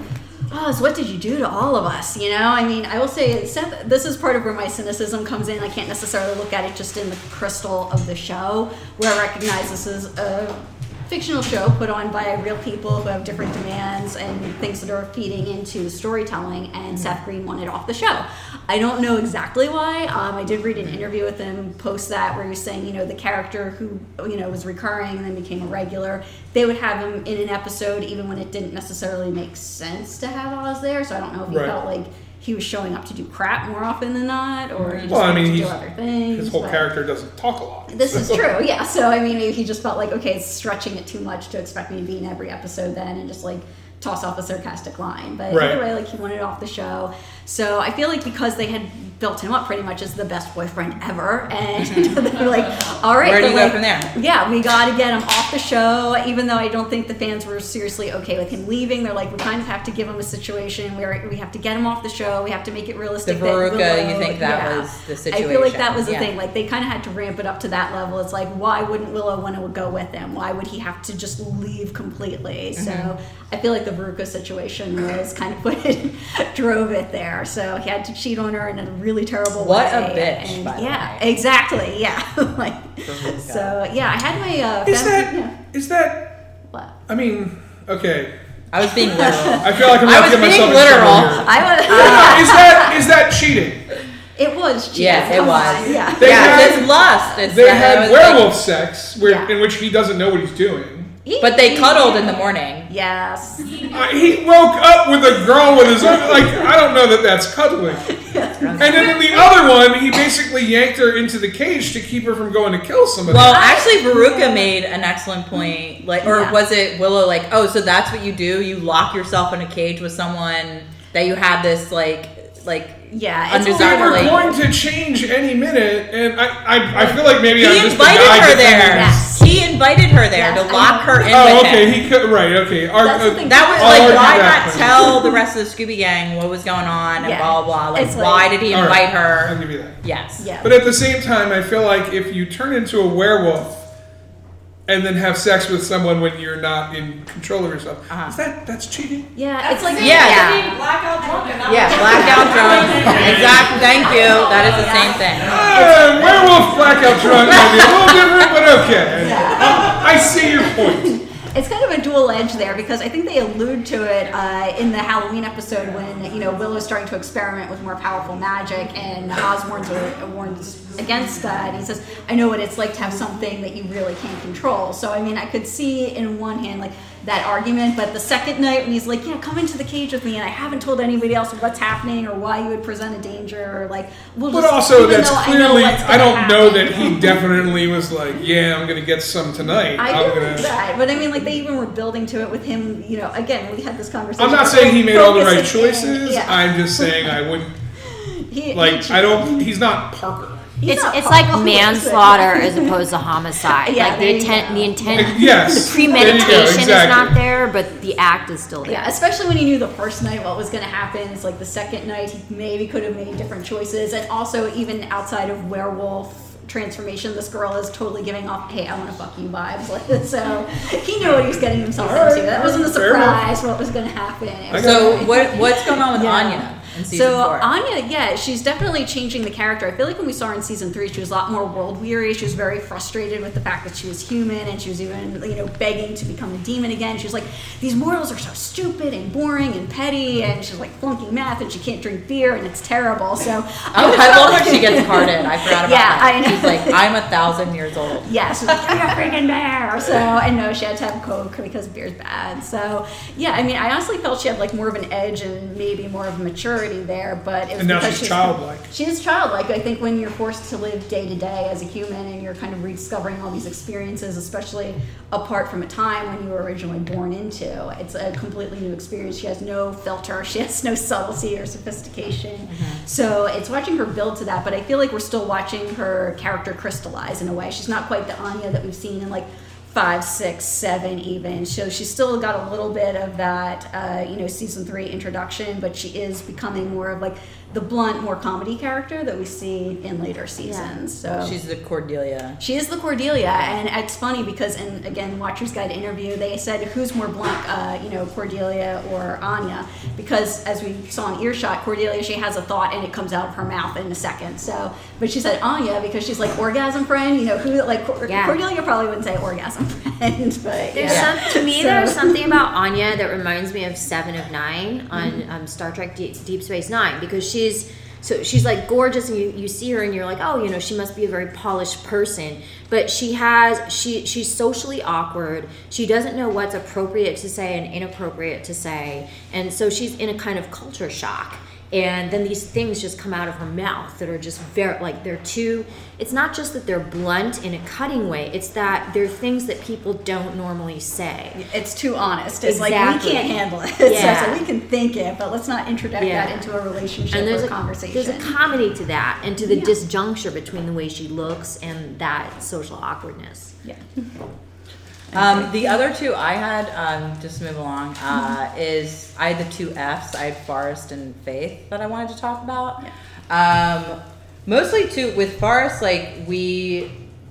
Oz, what did you do to all of us? You know, I mean, I will say, Seth, this is part of where my cynicism comes in. I can't necessarily look at it just in the crystal of the show, where I recognize this is a fictional show put on by real people who have different demands and things that are feeding into storytelling. And Seth Green wanted off the show. I don't know exactly why. Um, I did read an interview with him post that where he was saying, you know, the character who you know was recurring and then became a regular, they would have him in an episode even when it didn't necessarily make sense to have Oz there. So I don't know if he Right. felt like he was showing up to do crap more often than not, or he just Well, I mean, to do other things. His whole character doesn't talk a lot. this is true, yeah. So I mean, he just felt like okay, it's stretching it too much to expect me to be in every episode then, and just like toss off a sarcastic line. But Right. either way, like he wanted off the show. So I feel like because they had built him up pretty much as the best boyfriend ever, and they were like, all right, Where do you go like, from there? Yeah, we got to get him off the show. Even though I don't think the fans were seriously okay with him leaving, they're like, we kind of have to give him a situation where we have to get him off the show. We have to make it The realistic. that Veruca, you think that yeah. was the situation? I feel like that was the Yeah. thing. Like they kind of had to ramp it up to that level. It's like, why wouldn't Willow want to go with him? Why would he have to just leave completely? So Mm-hmm. I feel like the Veruca situation was kind of what drove it there. So he had to cheat on her in a really terrible What way. a bitch, And by the yeah, way. exactly. Yeah. like so. Yeah, I had my. Uh, Is fam- that yeah. is that? What? I mean, okay. I was being literal. I feel like I'm I not was getting being myself in trouble literal. here. I was. is that is that cheating? it was. cheating. Yes, it was. on, Yeah. They yeah, had- it's lust. It's They had I was werewolf sex, where, Yeah. in which he doesn't know what he's doing. He- but they cuddled in the morning. Yes. Uh, he woke up with a girl with his own. Like I don't know that that's cuddling. And then in the other one, he basically yanked her into the cage to keep her from going to kill somebody. Well, actually, Veruca made an excellent point. Like, or Yeah. was it Willow? Like, oh, so that's what you do? You lock yourself in a cage with someone that you have this like, like Yeah. It's they undesirable were going to change any minute, and I, I, I feel like maybe He I'm just the invited guy her there. Yes. He invited her there Yes, to lock her in Oh, with okay. him. He could right. Okay. Ar- That's the uh. That was I'll like, why not point. tell the rest of the Scooby Gang what was going on and Yeah. blah blah blah? Like, It's why did he invite right, I'll give you that. Yes. Yeah. But at the same time, I feel like if you turn into a werewolf and then have sex with someone when you're not in control of yourself, Uh-huh. is that that's cheating? Yeah. It's like Yeah. Being blackout drunk and not Yeah, blackout drunk. exactly. Thank you. That is the same thing. Uh, werewolf blackout drunk might be a little different, but okay. I see your point. It's kind of a dual edge there because I think they allude to it uh, in the Halloween episode when you know Willow's starting to experiment with more powerful magic and uh, warns against that. He says, "I know what it's like to have something that you really can't control." So I mean, I could see in one hand like that argument, but the second night when he's like, "Yeah, come into the cage with me," and I haven't told anybody else what's happening or why you would present a danger, or like, we'll But just. also, that's though I clearly—I don't know that he definitely was like, yeah, I'm going to get some tonight. I I'm gonna. that, but I mean, like they even were building to it with him. You know, again, we had this conversation. I'm not saying he made all the right choices. yeah. I'm just saying I wouldn't He- like. he- I don't. He's not Parker. He's It's it's like manslaughter as opposed to homicide. Yeah, like the intent, the intent, Yes. the There you go, premeditation is not there, but the act is still there. Yeah, especially when he knew the first night what was going to happen. It's like the second night he maybe could have made different choices, and also even outside of werewolf transformation, this girl is totally giving off, "Hey, I want to fuck you" vibes. So he knew what he was getting himself All right, into. That wasn't a fair enough. surprise. What was going to happen? Was So what what's going on with Yeah. Anya in season so four? Anya, yeah, she's definitely changing the character. I feel like when we saw her in season three, she was a lot more world weary. She was very frustrated with the fact that she was human, and she was even, you know, begging to become a demon again. She was like, "These mortals are so stupid and boring and petty," and she's like flunking math, and she can't drink beer, and it's terrible. So Oh, I love when she gets carded. I forgot about Yeah, that. I know. She's like, I'm a thousand years old. Yeah, she's like, you're a freaking bear. So, and no, she had to have Coke because beer's bad. So, yeah, I mean, I honestly felt she had like more of an edge and maybe more of a maturity there, but it was And now because she's childlike. She is childlike. I think when you're forced to live day to day as a human and you're kind of rediscovering all these experiences, especially apart from a time when you were originally born into, it's a completely new experience. She has no filter, she has no subtlety or sophistication. Mm-hmm. So it's watching her build to that, but I feel like we're still watching her character crystallize in a way. She's not quite the Anya that we've seen in like five, six, seven, even. So she's still got a little bit of that, uh, you know, season three introduction, but she is becoming more of like the blunt, more comedy character that we see in later seasons. So She's the Cordelia. she is the Cordelia, and it's funny because, in again, Watcher's Guide interview, they said who's more blunt, uh, you know, Cordelia or Anya, because as we saw in Earshot, Cordelia she has a thought and it comes out of her mouth in a second. So, but she said Anya because she's like orgasm friend, you know, who like Cor- Yeah. Cordelia probably wouldn't say orgasm friend, but There's yeah. some, to me, So- there's something about Anya that reminds me of Seven of Nine on Mm-hmm. um, Star Trek Deep, Deep Space Nine because she's so she's like gorgeous and you, you see her and you're like oh you know she must be a very polished person but she has she she's socially awkward she doesn't know what's appropriate to say and inappropriate to say and so she's in a kind of culture shock and then these things just come out of her mouth that are just very like they're too it's not just that they're blunt in a cutting way it's that they're things that people don't normally say it's too honest. It's like we can't handle it. So- Yeah. So, we can think it, but let's not introduce Yeah. that into a relationship and there's or a conversation. there's a comedy to that and to the Yeah. disjuncture between the way she looks and that social awkwardness yeah. Um, the other two I had, um, just to move along, uh, is I had the two F's. I had Forrest and Faith that I wanted to talk about. Um, mostly too with Forrest, like we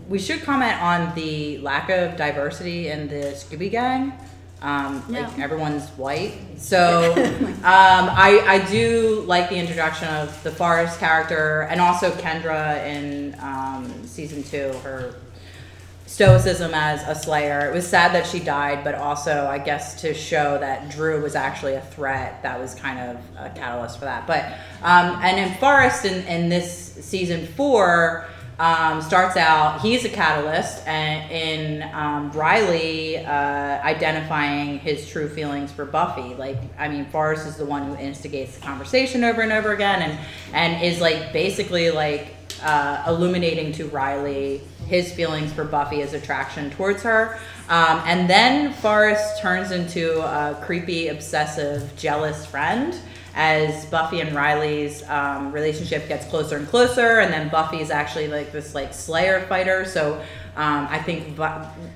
we should comment on the lack of diversity in the Scooby Gang. Um, Like everyone's white, so um, I I do like the introduction of the Forrest character and also Kendra in um, season two. Her stoicism as a slayer. It was sad that she died, but also I guess to show that Dru was actually a threat. That was kind of a catalyst for that. But um, and in Forrest in, in this season four. Um, starts out he's a catalyst and in um, riley uh, identifying his true feelings for buffy like i mean forrest is the one who instigates the conversation over and over again and and is like basically like uh, illuminating to Riley his feelings for Buffy, his attraction towards her. Um, and then Forrest turns into a creepy, obsessive, jealous friend as Buffy and Riley's um, relationship gets closer and closer. And then Buffy is actually like this like Slayer fighter. So um, I think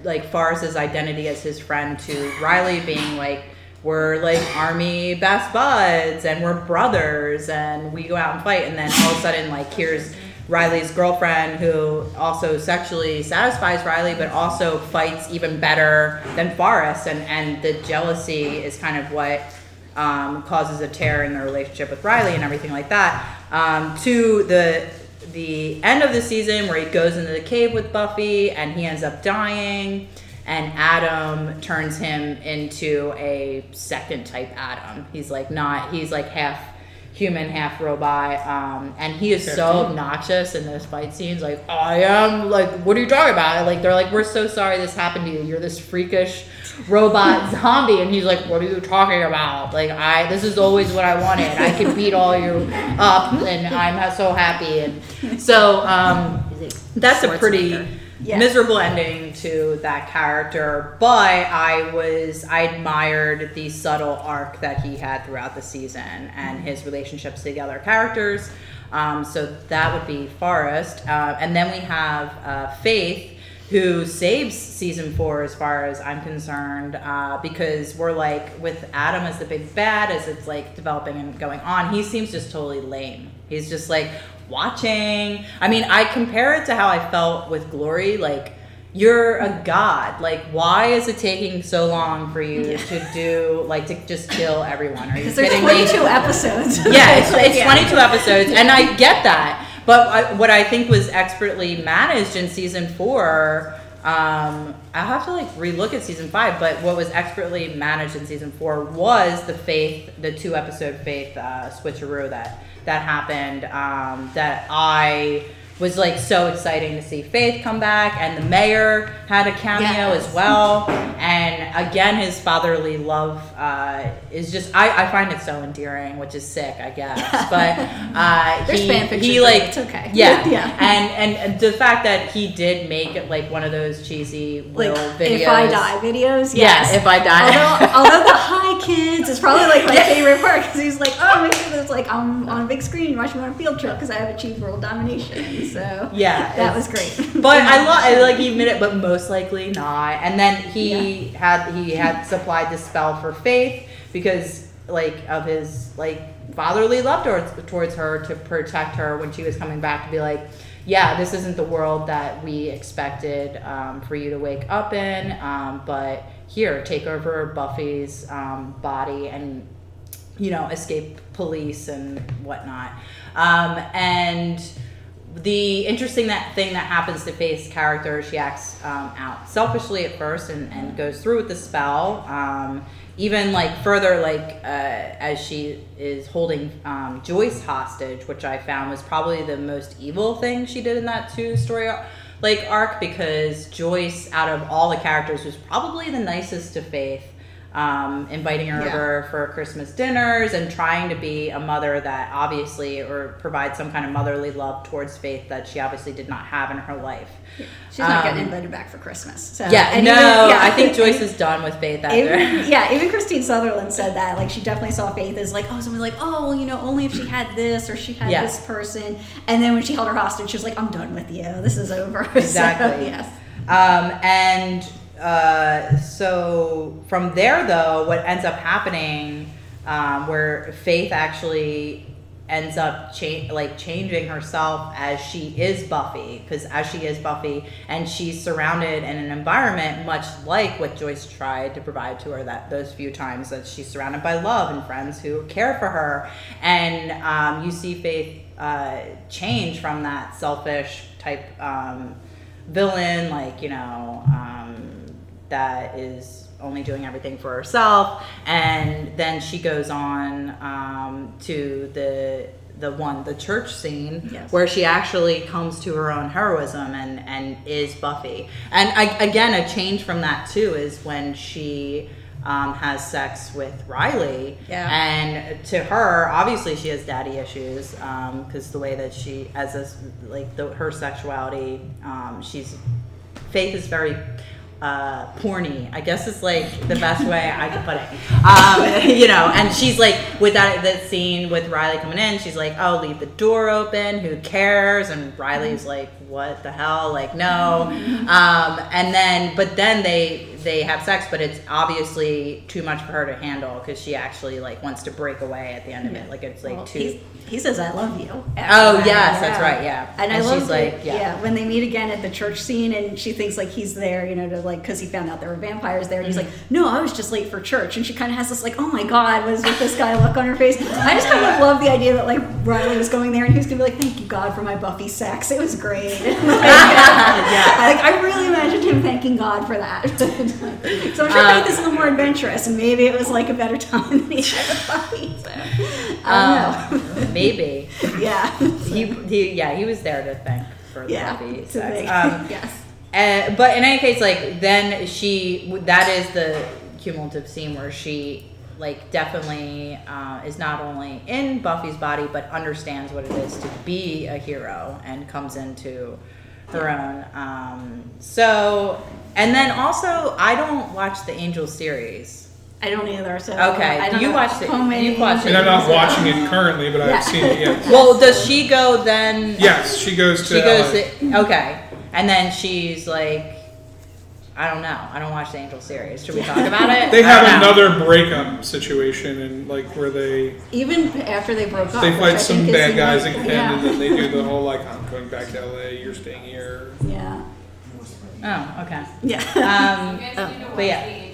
like Forrest's identity as his friend to Riley being like we're like army best buds and we're brothers and we go out and fight and then all of a sudden like here's Riley's girlfriend who also sexually satisfies Riley but also fights even better than Forrest and and the jealousy is kind of what um, causes a tear in the relationship with Riley and everything like that um, to the the end of the season where he goes into the cave with Buffy and he ends up dying and Adam turns him into a second type Adam. He's like not he's like half human, half robot. Um, and he is so obnoxious in those fight scenes. Like, I am like, what are you talking about? Like they're like, We're so sorry this happened to you. You're this freakish robot zombie and he's like, What are you talking about? Like I this is always what I wanted. I can beat all you up and I'm so happy and so um that's a pretty Schwarzenegger? Yeah. miserable ending to that character but i was i admired the subtle arc that he had throughout the season and his relationships to the other characters. Um, so that would be forrest. Uh, and then we have uh, faith who saves season four as far as i'm concerned uh, because we're like with adam as the big bad as it's like developing and going on he seems just totally lame. He's just like watching i mean i compare it to how i felt with glory like you're a god like why is it taking so long for you to do like to just kill everyone are you Because there's kidding me 22 episodes. yeah, it's, it's Yeah. 22 episodes, and I get that. But I, what I think was expertly managed in season four, um, I'll have to like relook at season five. But what was expertly managed in season four was the faith, the two episode faith uh, switcheroo that that happened. Um, that I was like so exciting to see Faith come back, and the mayor had a cameo Yes. as well. And again, his fatherly love uh, is just I, I find it so endearing, which is sick, I guess. But uh, There's he, fan fiction, he like it's okay. yeah, Yeah. And and the fact that he did make it like one of those cheesy Like, will videos. if I die videos, Yeah, yes. if I die. Although, although the hi kids is probably like my favorite part because he's like, oh, make sure that's like I'm on a big screen watching me on a field trip because I have achieved world domination. So Yeah, that was great. But I love like he admitted, but most likely not. And then he had he had supplied the spell for faith because like of his like fatherly love towards towards her to protect her when she was coming back to be like yeah this isn't the world that we expected um, for you to wake up in um, but here take over buffy's um, body and you know escape police and whatnot um, and the interesting that thing that happens to Faith's character, she acts um, out selfishly at first and, and goes through with the spell. Um, even like further, like uh, as she is holding um, Joyce hostage, which I found was probably the most evil thing she did in that two story like arc because Joyce, out of all the characters, was probably the nicest to Faith um, inviting her Yeah. over for Christmas dinners and trying to be a mother that obviously or provide some kind of motherly love towards Faith that she obviously did not have in her life. She's not getting Um, invited back for Christmas. So, yeah, and no, even- yeah. I think Joyce is done with Faith after. Even, yeah, even Kristine Sutherland said that. Like, she definitely saw Faith as like, oh, someone's like, oh, well, you know, only if she had this or she had Yeah. this person. And then when she held her hostage, she was like, I'm done with you. This is over. So, Exactly. yes. Um, and uh, so from there, though, what ends up happening, um, where Faith actually ends up cha- like changing herself as she is Buffy, because as she is Buffy, and she's surrounded in an environment much like what Joyce tried to provide to her that those few times that she's surrounded by love and friends who care for her, and um, you see Faith uh, change from that selfish type. Um, villain, like, you know, um, that is only doing everything for herself. And then she goes on um, to the the one the church scene Yes. where she actually comes to her own heroism and and is buffy and I, again a change from that too is when she um, has sex with riley Yeah. and to her obviously she has daddy issues because the way that she as a, like the, her sexuality um, she's faith is very uh, porny. I guess is like the best way i could put it. Um, you know and she's like with that that scene with riley coming in she's like oh leave the door open. Who cares? And riley's like what the hell? Like no. Um, and then but then they they have sex but it's obviously too much for her to handle because she actually like wants to break away at the end of it. Like it's like Well, too he says, I love you. Oh, that, yes, that's right, yeah. And, I love she's like, yeah. when they meet again at the church scene and she thinks like he's there, you know, to like, because he found out there were vampires there. And he's Mhm. like, no, I was just late for church. And she kind of has this like, oh my God, was with this guy look on her face? I just kind of love the idea that like Riley was going there and he was going to be like, thank you, God, for my Buffy sex. It was great. like, I, like, I really imagined him thanking God for that. so I'm sure Um, Faith is a little more adventurous and maybe it was like a better time than he had with Buffy. So, I don't know. Um, maybe Yeah. he, he yeah he was there to thank for the Yeah, sex. make- Um, yes. Uh, but in any case, like then she that is the cumulative scene where she like definitely uh, is not only in Buffy's body but understands what it is to be a hero and comes into her own. Um, so and then also I don't watch the Angel series. I don't either. So Okay, I don't you know watched it- how many- you watched And I'm not watching it currently, but Yeah. I've seen it. Yes. Well, does she go then? Yes, she goes to. She goes LA. to okay, and then she's like, I don't know. I don't watch the Angel series. Should we talk about it? They I have don't know. another breakup situation, and like where they Even after they broke up, they which fight some think is bad even- guys again, Yeah. and then they do the whole like I'm going back to LA, you're staying here. yeah. Oh, okay. Yeah. Um, You guys oh, need to watch but yeah. the Angel series.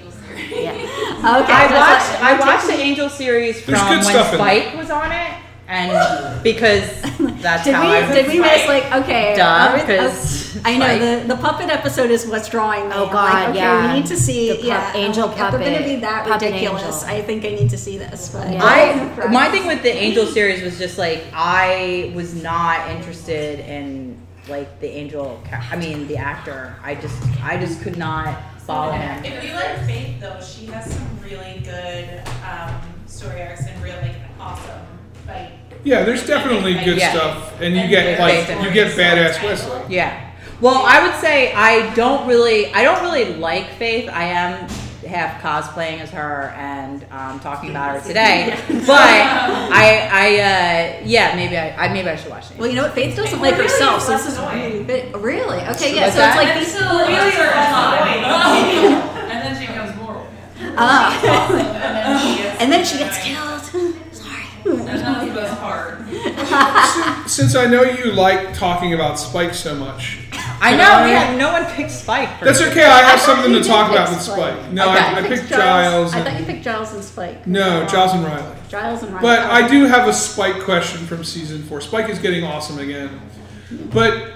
Yeah. Okay. I watched I watched the Angel series from There's good when stuff in. Spike was on it, and because that's Did how we, I did we miss like okay? Duh, are 'cause I know Spike- the, the puppet episode is what's drawing me. Oh, I'm God, like, okay, yeah. we need to see. The pup- yeah, angel I'm like, If they're going to be that puppet ridiculous, angel. I think I need to see this. But Yeah. I my thing with the Angel series was just like I was not interested in like the Angel. cha- I mean the actor. I just I just could not follow him. If you like Faith, though, she has some really good um, story arcs and real like awesome fight. Yeah, there's definitely good Yeah. stuff, and you And get there's like faith in you get her. badass Wesley. Yeah. Well, I would say I don't really, I don't really like Faith. I am half cosplaying as her and um, talking about her today, but I, I, uh, yeah, maybe I, I, maybe I should watch it. well, you know what? Faith doesn't like Really? herself, so this is annoying. really really okay. Yeah, What's so that? it's like these. so really are annoying. and then she becomes moral. Ah. and then she is. and then she gets killed. Sorry. since, since I know you like talking about Spike so much, I know. We have no one picked Spike. For That's okay. I have thought something to talk pick about with Spike. Spike. No, Okay. I, I picked Giles. I and- thought you picked Giles and Spike. no, Giles and Riley. Giles and Riley. But I do have a Spike question from season four. Spike is getting awesome again, but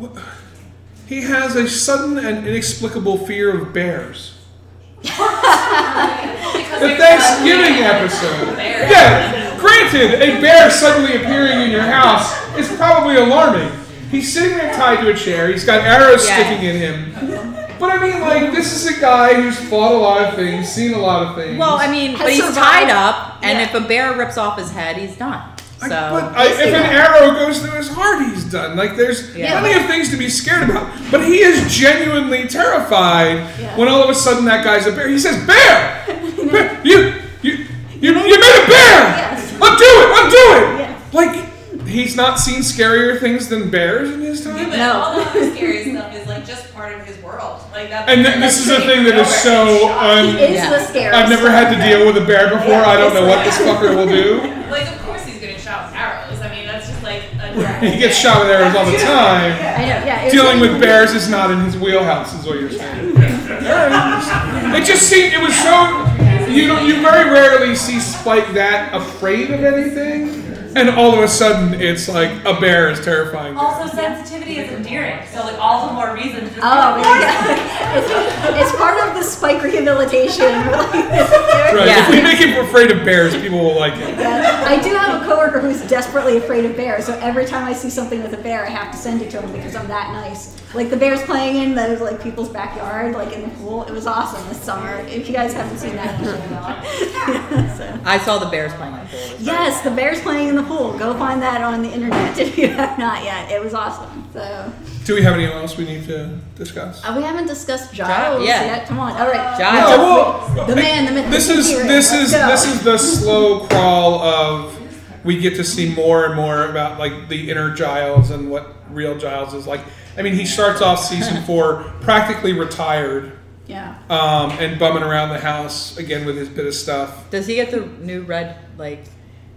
wh- he has a sudden and inexplicable fear of bears. The Thanksgiving episode. Yeah, granted, a bear suddenly appearing in your house is probably alarming. He's sitting there tied to a chair. He's got arrows Yeah. sticking in him. But I mean, like, this is a guy who's fought a lot of things, seen a lot of things. Well, I mean, but he's survived. tied up, and Yeah. if a bear rips off his head, he's done. I- So but I, if an arrow goes through his heart, he's done. Like there's Yeah. plenty of things to be scared about. But he is genuinely terrified Yeah. when all of a sudden that guy's a bear. He says, "Bear, bear you, you, you, you made a bear! Yes. Undo it! Undo it!" Yeah. Like he's not seen scarier things than bears in his Yeah, time. but No. all of the scary stuff is like just part of his world. Like that. And th- this is a thing that is so un. He is um, Yeah. the scariest. I've never had to deal with a bear before. I don't know what this fucker will do. Like of course he's getting shot with arrows. I mean that's just like a He gets shot with arrows all the time. I know. Yeah. Dealing like- with bears is not in his wheelhouse, is what you're saying. It just seemed it was so you don't you very rarely see Spike that afraid of anything, and all of a sudden it's like a bear is terrifying. Also, sensitivity is endearing, so like all the more reason to just Oh, be like, yeah. it's, it's part of the Spike rehabilitation. Right. Yeah. If we make him afraid of bears, people will like it. Yeah. I do have a coworker who's desperately afraid of bears, so every time I see something with a bear, I have to send it to him because I'm that nice. Like the bears playing in those like people's backyard, like in the pool. It was awesome this summer. If you guys haven't seen that, you should go. so. I saw the bears playing in the pool. Yes, the bears playing in the pool. Go find that on the internet if you have not yet. It was awesome. So Do we have anyone else we need to discuss? uh, we haven't discussed Giles yeah. yet. Come on, all right. Giles. Yeah, well, The man, the myth, This the is this is go. this is the slow crawl of we get to see more and more about like the inner Giles and what real Giles is like. I mean, he starts off season four practically retired yeah. um, and bumming around the house again with his bit of stuff. Does he get the new red like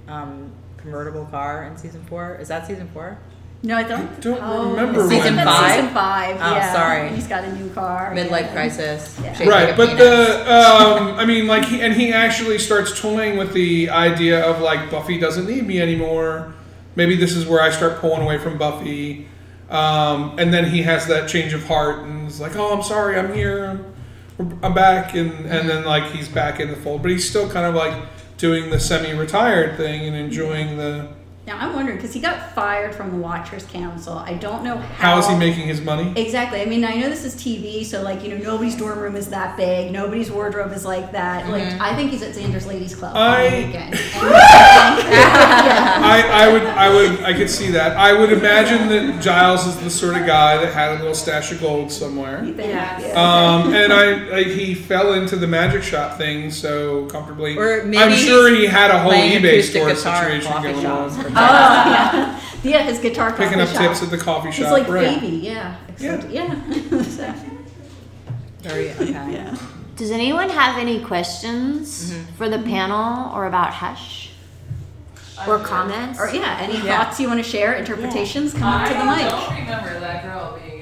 um, convertible car in season four? Is that season four? No, I don't. Don't oh, remember Season when. Five? Season five. Oh, yeah. sorry. He's got a new car. Midlife yeah. crisis. Yeah. Right, like but penis. the um, I mean, like, he, and he actually starts toying with the idea of like Buffy doesn't need me anymore. Maybe this is where I start pulling away from Buffy. Um, and then he has that change of heart and is like, "Oh, I'm sorry, I'm here, I'm, I'm back," and and then like he's back in the fold, but he's still kind of like doing the semi-retired thing and enjoying the. Now I'm wondering because he got fired from the Watchers Council. I don't know How how. is he making his money? Exactly. I mean, I know this is TV, so like you know, nobody's dorm room is that big. Nobody's wardrobe is like that. Like I think he's at Xander's Ladies Club on I- the weekend. And- yeah. I, I would I would I could see that. I would imagine that Giles is the sort of guy that had a little stash of gold somewhere. Yeah. yeah. Um, and I like he fell into the magic shop thing so comfortably. Or maybe I'm sure he had a whole playing eBay acoustic store guitar in situation coffee going on. For Oh yeah. Yeah, his guitar Picking up shop. tips at the coffee shop. It's like right. baby, yeah. Except, yeah. So, Very okay. yeah. Does anyone have any questions for the panel or about Hush? Or comments? Or yeah, any Yeah. thoughts you want to share, interpretations, come up to the I mic. don't remember that girl being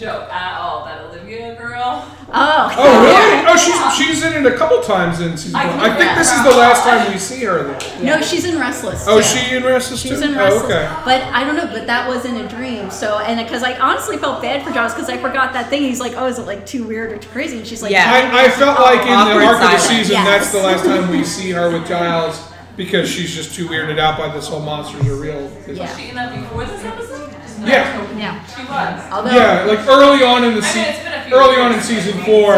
in that show at all. That Olivia girl. Oh. Oh really? Oh, she's she's in it a couple times in season I one. I think this is the last time we see her. There. No, she's in Restless. Oh, too. she in Restless She's too? in oh, Restless. okay. But I don't know, but that wasn't a dream. So, and because I honestly felt bad for Giles because I forgot that thing. He's like, oh, is it like too weird or too crazy? And she's like, Yeah. I, I felt like in the Awkward arc of the season, Yes. that's the last time we see her with Giles because she's just too weirded out by this whole monsters are real. Yeah. Was she in that before this episode? Yeah. Yeah. She was. Although, Yeah, like early on in the I mean, it's been a few early on in years. season four,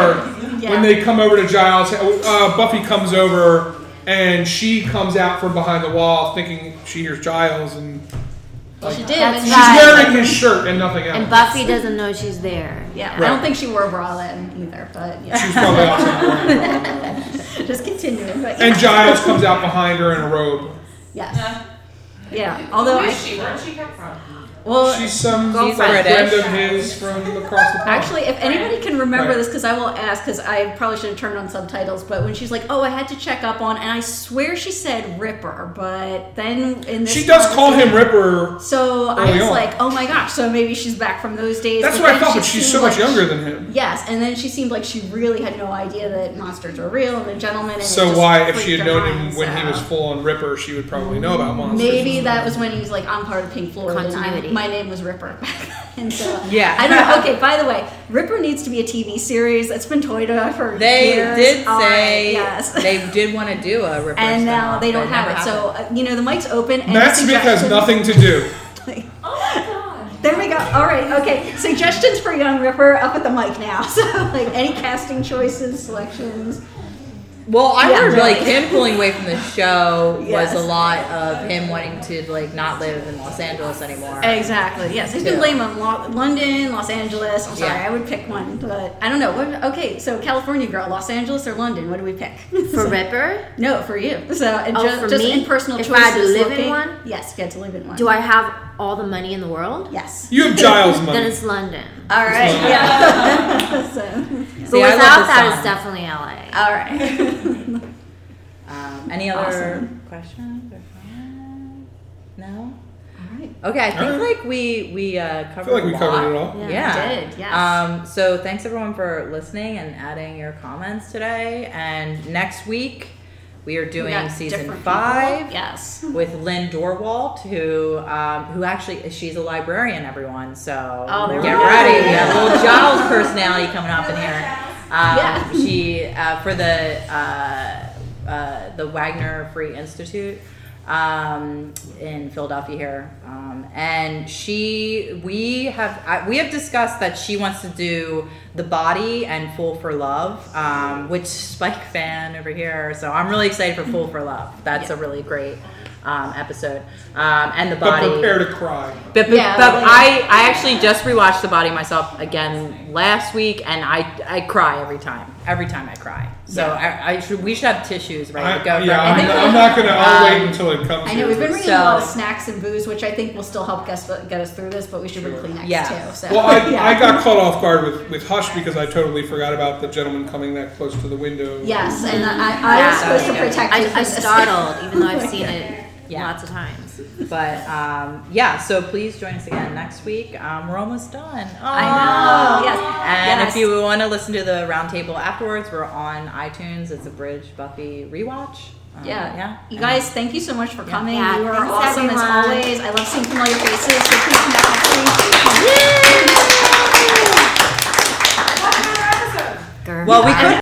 Yeah. when they come over to Giles, uh, Buffy comes over and she comes out from behind the wall thinking she hears Giles and well, she did. That's and she's right. wearing his shirt and nothing else. And Buffy doesn't know she's there. Yeah, I Right. don't think she wore a bra then either, but yeah. She's probably also wearing a bra. Just continuing. But And. Giles comes out behind her in a robe. Yes. Yeah, although Who I, is she? Where did she come from? Well, She's some She's friend British. of his from across the pond. Actually, if anybody can remember Right. this, because I will ask, because I probably should have turned on subtitles, but when she's like, "Oh, I had to check up on," and I swear she said Ripper, but then in this she does call him Ripper. So I was on. like, "Oh my gosh!" So maybe she's back from those days. That's but what I thought, she but she's so much like younger she- than him. Yes, and then she seemed like she really had no idea that monsters are real and the gentleman. And So why, if she had her known him mind, when he was full on Ripper, she would probably know about monsters. Maybe that was when he was like, I'm part of the Pink Floyd. Continuity. I, my name was Ripper. and so, Yeah. I don't know. Okay, by the way, Ripper needs to be a TV series It's been toyed about for They years. did All say right, yes. they did want to do a Ripper and now they don't have never it. So, uh, you know, the mic's open. And Matt Smith has nothing to do. Oh my god. There we go. All right. Okay. Suggestions for Young Ripper up at the mic now. So, like, any casting choices, selections. Well, I Yeah, heard really. like him pulling away from the show Yes. was a lot of him wanting to like not live in Los Angeles anymore. Exactly. Yes, he's been Yeah. on Lo- London, Los Angeles. I'm sorry, Yeah. I would pick one, but I don't know. What, okay, so California girl, Los Angeles or London? What do we pick? For Ripper, No, for you. So and Oh, just, for just me? in personal If choices. I had to live in one? Yes, get to live in one. do I have all the money in the world? Yes. You have Giles money. Then it's London. All right. Yeah. so, But See, I without that, sun. it's definitely LA. all right. Um, any other Awesome. questions or comments? No. all right. Okay, I think All right. like we we uh, covered. I feel like we a covered it all. Yeah. Yeah. We did, yes. Um, so thanks everyone for listening and adding your comments today. And next week we are doing got season five. people. Yes. with Lynn Dorwalt, who um, who actually she's a librarian. Everyone, so Oh, we get go. ready. We have a little Giles personality coming up in here. Um, Yeah. She uh, for the uh, uh, the Wagner Free Institute um, in Philadelphia here, um, and she we have I, we have discussed that she wants to do the body and Fool for Love, um, which Spike fan over here. So I'm really excited for Fool for Love. That's a really great um, episode, um, and the body. But body. prepare to cry. But, but, Yeah, but I, I actually just rewatched The Body myself again last week, and I, I cry every time. Every time I cry. So I, I should, we should have tissues ready to go. for yeah, I'm, everyone. I'm not gonna. I'll Um, wait until it comes. I know we've been reading So- a lot of snacks and booze, which I think will still help us get us through this. But we should bring Kleenex Yeah. too. So. Well, I, yeah. I got caught off guard with, with Hush because I totally forgot about the gentleman coming that close to the window. Yes, and I, I Yeah. was supposed to protect I, from I this. startled, even though I've seen it Yeah. lots of times. But um, yeah, so please join us again next week. Um, we're almost done. I know. Yes. And Yes. if you want to listen to the roundtable afterwards, we're on iTunes. It's a Bridge Buffy rewatch. Um, Yeah. yeah. You guys, thank you so much for coming. Yeah, you are thanks, awesome as always. I love seeing familiar faces. So please come back next week. Grr. Well, we could